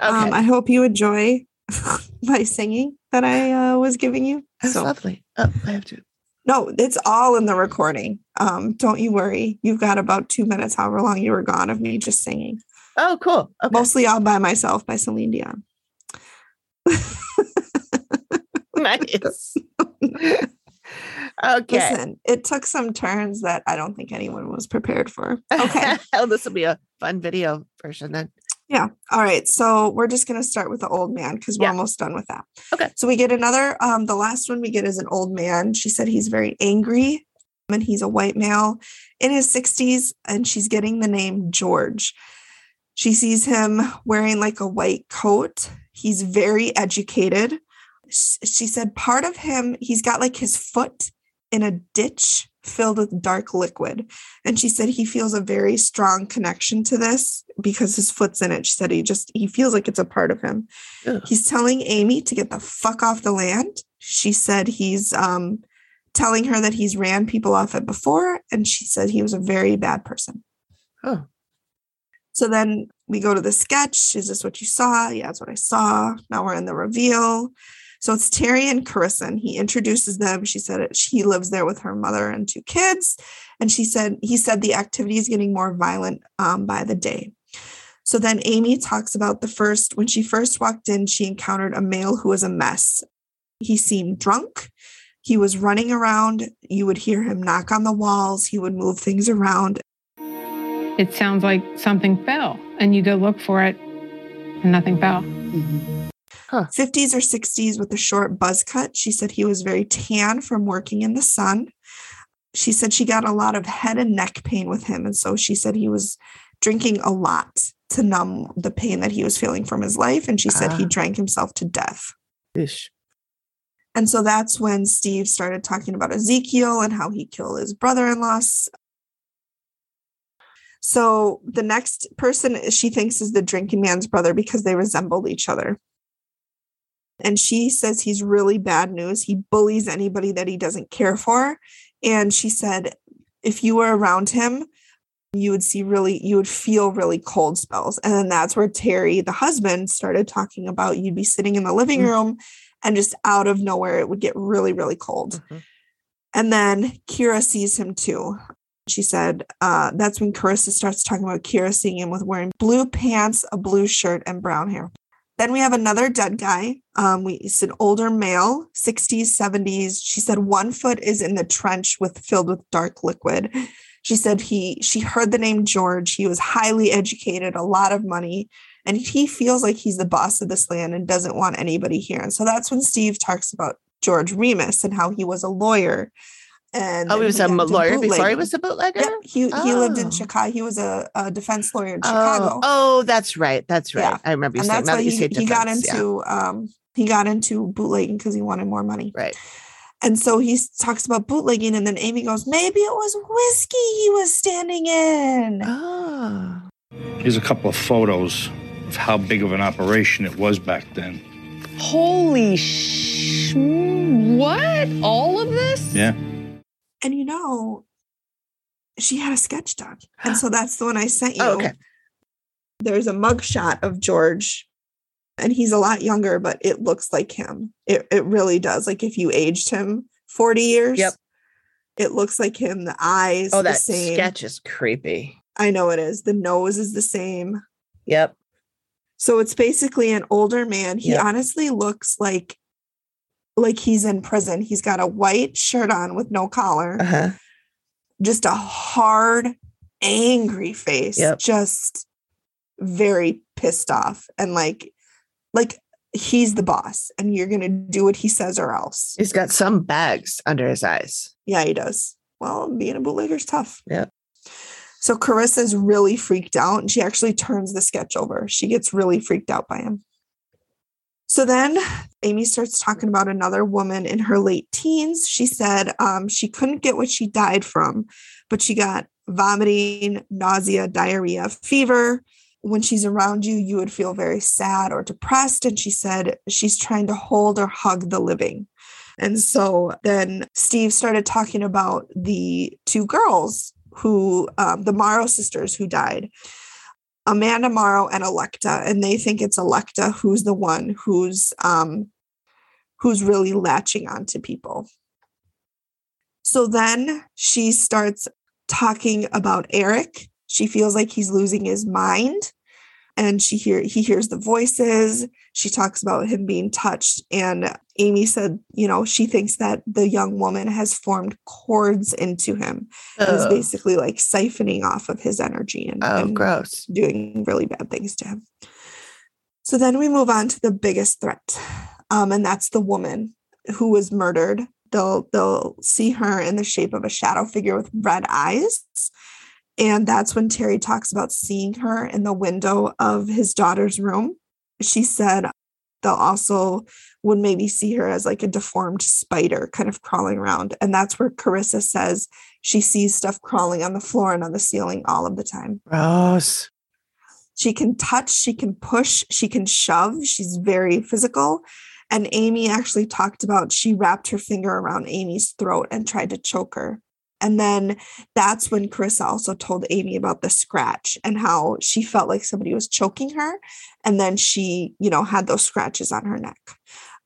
Okay. Um, I hope you enjoy my singing that I uh, was giving you. That's lovely. Oh, I have to. No, it's all in the recording. Um, don't you worry. You've got about two minutes, however long you were gone, of me just singing. Oh, cool. Mostly all by myself by Celine Dion. nice. Okay. Listen, it took some turns that I don't think anyone was prepared for. Okay. oh, this will be a fun video version then. Yeah. All right. So we're just going to start with the old man because we're almost done with that. Okay. So we get another, um, the last one we get is an old man. She said he's very angry and he's a white male in his 60s and she's getting the name George. She sees him wearing like a white coat. He's very educated. She said part of him, he's got like his foot in a ditch filled with dark liquid. And she said he feels a very strong connection to this because his foot's in it. She said he just, he feels like it's a part of him. He's telling Amy to get the fuck off the land. She said he's um, telling her that he's ran people off it before. And she said he was a very bad person. Oh. So then we go to the sketch. Is this what you saw? Yeah, that's what I saw. Now we're in the reveal. So it's Terry and Carissa, and he introduces them. She said it, she lives there with her mother and two kids. And she said, he said the activity is getting more violent um, by the day. So then Amy talks about the first, when she first walked in, she encountered a male who was a mess. He seemed drunk. He was running around. You would hear him knock on the walls. He would move things around. It sounds like something fell, and you go look for it, and nothing fell. 50s or 60s with a short buzz cut. She said he was very tan from working in the sun. She said she got a lot of head and neck pain with him. And so she said he was drinking a lot to numb the pain that he was feeling from his life. And she said he Ah. drank himself to death. Ish. And so that's when Steve started talking about Ezekiel and how he killed his brother in law. So the next person she thinks is the drinking man's brother because they resembled each other. And she says he's really bad news. He bullies anybody that he doesn't care for. And she said, if you were around him, you would see really, you would feel really cold spells. And then that's where Terry, the husband, started talking about you'd be sitting in the living Mm. room and just out of nowhere, it would get really, really cold. And then Kira sees him too. She said uh, that's when Carissa starts talking about Kira seeing him with wearing blue pants, a blue shirt, and brown hair. Then we have another dead guy. Um, we it's an older male, 60s, 70s. She said one foot is in the trench with filled with dark liquid. She said he she heard the name George. He was highly educated, a lot of money, and he feels like he's the boss of this land and doesn't want anybody here. And so that's when Steve talks about George Remus and how he was a lawyer. And Oh, he was a got m- into lawyer before he was a bootlegger? Yep, he he lived in Oh. Chicago. He was a, a defense lawyer in Chicago. Oh, oh, that's right. That's right. Yeah. I remember you and saying that's why that he, say he got defense, yeah. into um he got into bootlegging because he wanted more money. Right. And so he talks about bootlegging, and then Amy goes, maybe it was whiskey he was standing in. Oh. Here's a couple of photos of how big of an operation it was back then. Holy sh! What? All of this? Yeah. And you know, she had a sketch done. And so that's the one I sent oh, you. Oh, okay. There's a mugshot of George, and he's a lot younger, but it looks like him. It it really does. Like if you aged him 40 years, Yep. it looks like him. The eyes, Oh, the that same. sketch is creepy. I know it is. The nose is the same. Yep. So it's basically an older man. He Yep. honestly looks like like he's in prison. He's got a white shirt on with no collar. Uh-huh. Just a hard, angry face. Yep. Just very pissed off and like like he's the boss and you're going to do what he says or else. He's got some bags under his eyes. Yeah, he does. Well, being a bootlegger's tough. Yeah. So Carissa's really freaked out and she actually turns the sketch over. She gets really freaked out by him. So then Amy starts talking about another woman in her late teens. She said um, she couldn't get what she died from, but she got vomiting, nausea, diarrhea, fever. When she's around you, you would feel very sad or depressed. And she said she's trying to hold or hug the living. And so then Steve started talking about the two girls who, um, the Morrow sisters who died. Amanda Morrow and Electa, and they think it's Electa who's the one who's um, who's really latching on to people. So then she starts talking about Eric. She feels like he's losing his mind. And she hear he hears the voices. She talks about him being touched. And amy said you know she thinks that the young woman has formed cords into him and is basically like siphoning off of his energy and, Oh, and gross. doing really bad things to him. So then we move on to the biggest threat um, and that's the woman who was murdered. They'll they'll see her in the shape of a shadow figure with red eyes and that's when Terry talks about seeing her in the window of his daughter's room. She said they'll also would maybe see her as like a deformed spider kind of crawling around. And that's where Carissa says she sees stuff crawling on the floor and on the ceiling all of the time. Gross. She can touch, she can push, she can shove. She's very physical. And Amy actually talked about she wrapped her finger around Amy's throat and tried to choke her. And then that's when Carissa also told Amy about the scratch and how she felt like somebody was choking her. And then she, you know, had those scratches on her neck.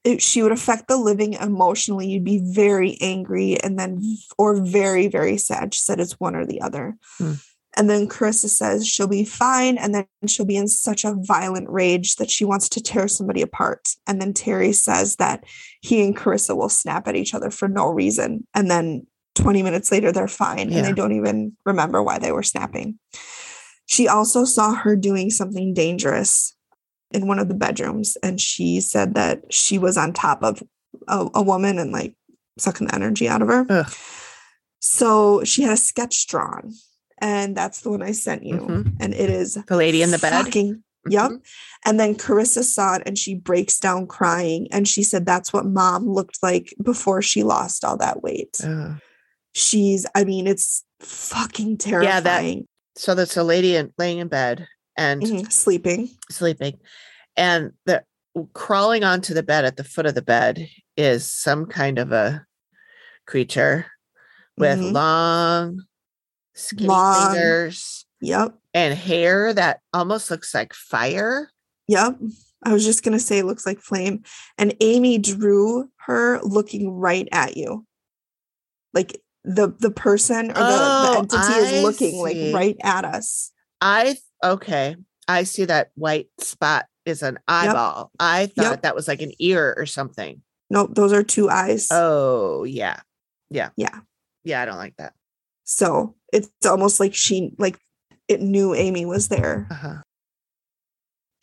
It, she would affect the living emotionally. You'd be very angry and then, or very, very sad. She said it's one or the other. Hmm. And then Carissa says she'll be fine. And then she'll be in such a violent rage that she wants to tear somebody apart. And then Terry says that he and Carissa will snap at each other for no reason. And then 20 minutes later, they're fine and they don't even remember why they were snapping. She also saw her doing something dangerous in one of the bedrooms. And she said that she was on top of a, a woman and like sucking the energy out of her. Ugh. So she had a sketch drawn. And that's the one I sent you. Mhm. And it is The lady in the bed. fucking Yep. Mhm. And then Carissa saw it and she breaks down crying. And she said that's what mom looked like before she lost all that weight. Ugh. She's, I mean, it's fucking terrifying. Yeah, that so that's a lady in, laying in bed and Mhm, Sleeping. sleeping, and the crawling onto the bed at the foot of the bed is some kind of a creature with Mhm. long, skinny Long. fingers Yep. and hair that almost looks like fire. Yep. I was just going to say it looks like flame. And Amy drew her looking right at you. Like the the person or the, Oh, the entity I is looking see. like right at us. I okay. I see that white spot is an eyeball. I thought Yep. that was like an ear or something. Nope, those are two eyes. Oh yeah, yeah, Yeah. yeah. I don't like that. So it's almost like she like it knew Amy was there. Uh-huh.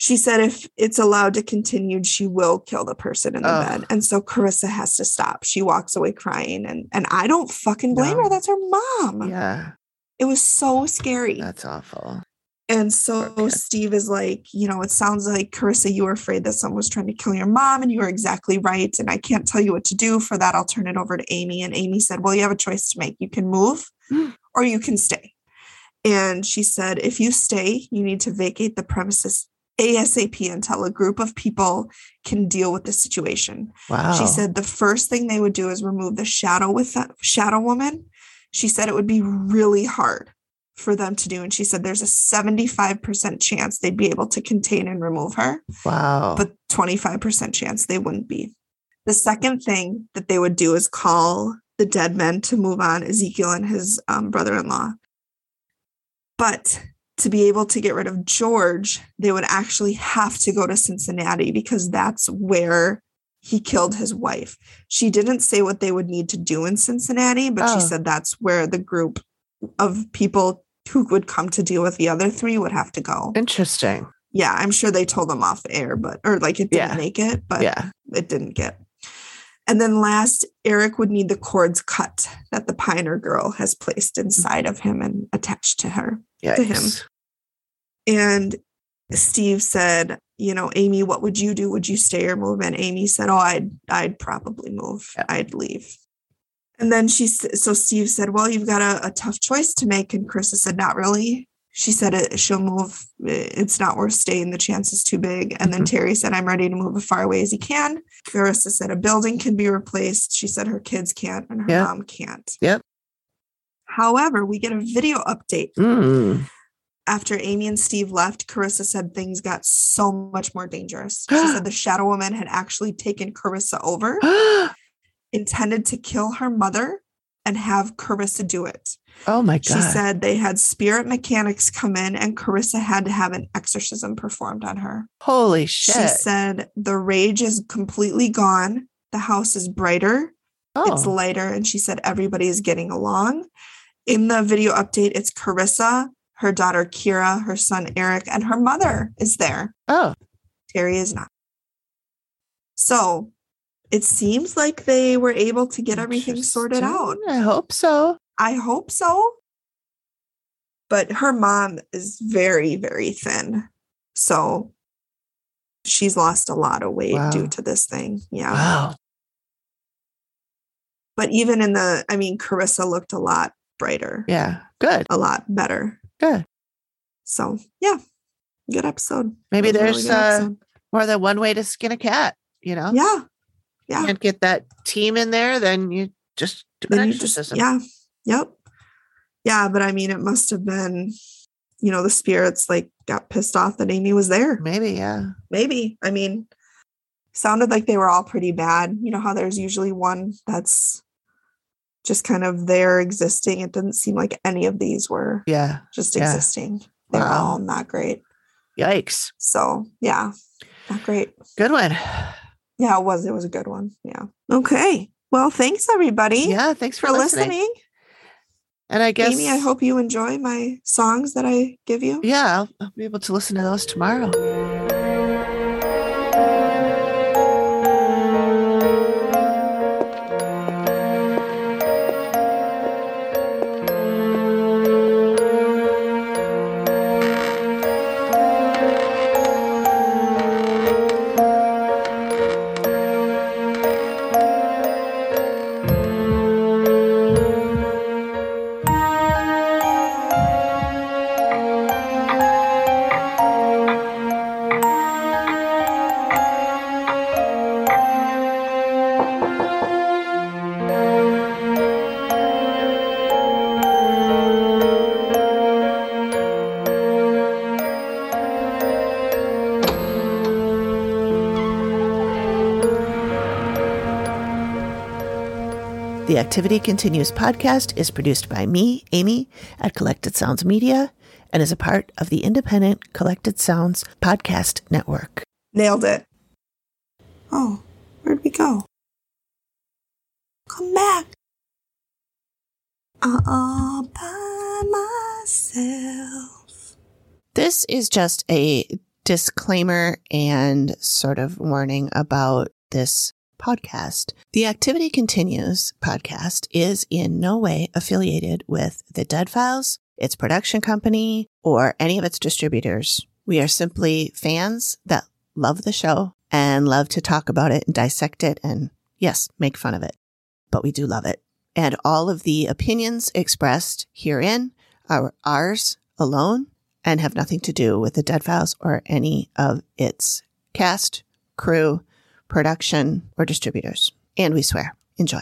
She said if it's allowed to continue, she will kill the person in the Ugh. bed. And so Carissa has to stop. She walks away crying and and I don't fucking blame her. That's her mom. Yeah, It was so scary. that's awful. And so Okay. Steve is like, you know, it sounds like Carissa, you were afraid that someone was trying to kill your mom, and you were exactly right. And I can't tell you what to do. For that, I'll turn it over to Amy. And Amy said, Well, you have a choice to make. You can move or you can stay. And she said, If you stay, you need to vacate the premises ASAP until a group of people can deal with the situation. Wow. She said the first thing they would do is remove the shadow with that shadow woman. She said it would be really hard for them to do. And she said there's a 75% chance they'd be able to contain and remove her, Wow. but 25% chance they wouldn't be. The second thing that they would do is call the dead men to move on Ezekiel and his um, brother in law. But to be able to get rid of George, they would actually have to go to Cincinnati because that's where he killed his wife. She didn't say what they would need to do in Cincinnati, but Oh. she said that's where the group of people who would come to deal with the other three would have to go. Interesting. Yeah, I'm sure they told them off air, but or like it didn't Yeah. make it, but Yeah. it didn't get. And then last, Eric would need the cords cut that the pioneer girl has placed mm-hmm. inside of him and attached to her to him. And Steve said, you know, Amy, what would you do? Would you stay or move? And Amy said, Oh, I'd I'd probably move. Yeah. I'd leave. And then she so Steve said, Well, you've got a, a tough choice to make. And Carissa said, Not really. She said it, she'll move. It's not worth staying. The chance is too big. And then Mhm. Terry said, I'm ready to move as far away as he can. Carissa said a building can be replaced. She said her kids can't and her Yeah. mom can't. Yep. However, we get a video update Mm. after Amy and Steve left, Carissa said things got so much more dangerous. She said the shadow woman had actually taken Carissa over, intended to kill her mother, and have Carissa do it. Oh my God. She said they had spirit mechanics come in and Carissa had to have an exorcism performed on her. Holy shit. She said the rage is completely gone. The house is brighter. Oh. It's lighter. And she said everybody is getting along. In the video update, it's Carissa, her daughter Kira, her son Eric, and her mother is there. Oh. Terry is not. So it seems like they were able to get everything sorted out. I hope so. I hope so. But her mom is very, very thin. So she's lost a lot of weight Wow. due to this thing. Yeah. Wow. But even in the, I mean, Carissa looked a lot brighter. Yeah. Good. A lot better. Good. So yeah, good episode. Maybe a really there's uh, episode. more than one way to skin a cat, you know? yeah, yeah. Can't get that team in there, then you just do an Then you just- yeah, yep, yeah. But I mean, it must have been, you know, the spirits like got pissed off that Amy was there. Maybe, yeah. Maybe. I mean, sounded like they were all pretty bad. You know how there's usually one that's just kind of there existing. It didn't seem like any of these were Yeah. just Yeah. existing. They were Wow. all not great. Yikes. So yeah, not great. Good one. Yeah, it was. It was a good one. Yeah. Okay. Well, thanks everybody. Yeah, thanks for, for listening. listening. And I guess Amy, I hope you enjoy my songs that I give you. Yeah, I'll, I'll be able to listen to those tomorrow. The Activity Continues podcast is produced by me, Amy, at Collected Sounds Media, and is a part of the independent Collected Sounds podcast network. Nailed it. Oh, where'd we go? Come back. Uh, all by myself. This is just a disclaimer and sort of warning about this podcast. The Activity Continues podcast is in no way affiliated with the Dead Files, its production company, or any of its distributors. We are simply fans that love the show and love to talk about it and dissect it and, yes, make fun of it. But we do love it. And all of the opinions expressed herein are ours alone and have nothing to do with the Dead Files or any of its cast, crew, production, or distributors. And we swear. Enjoy.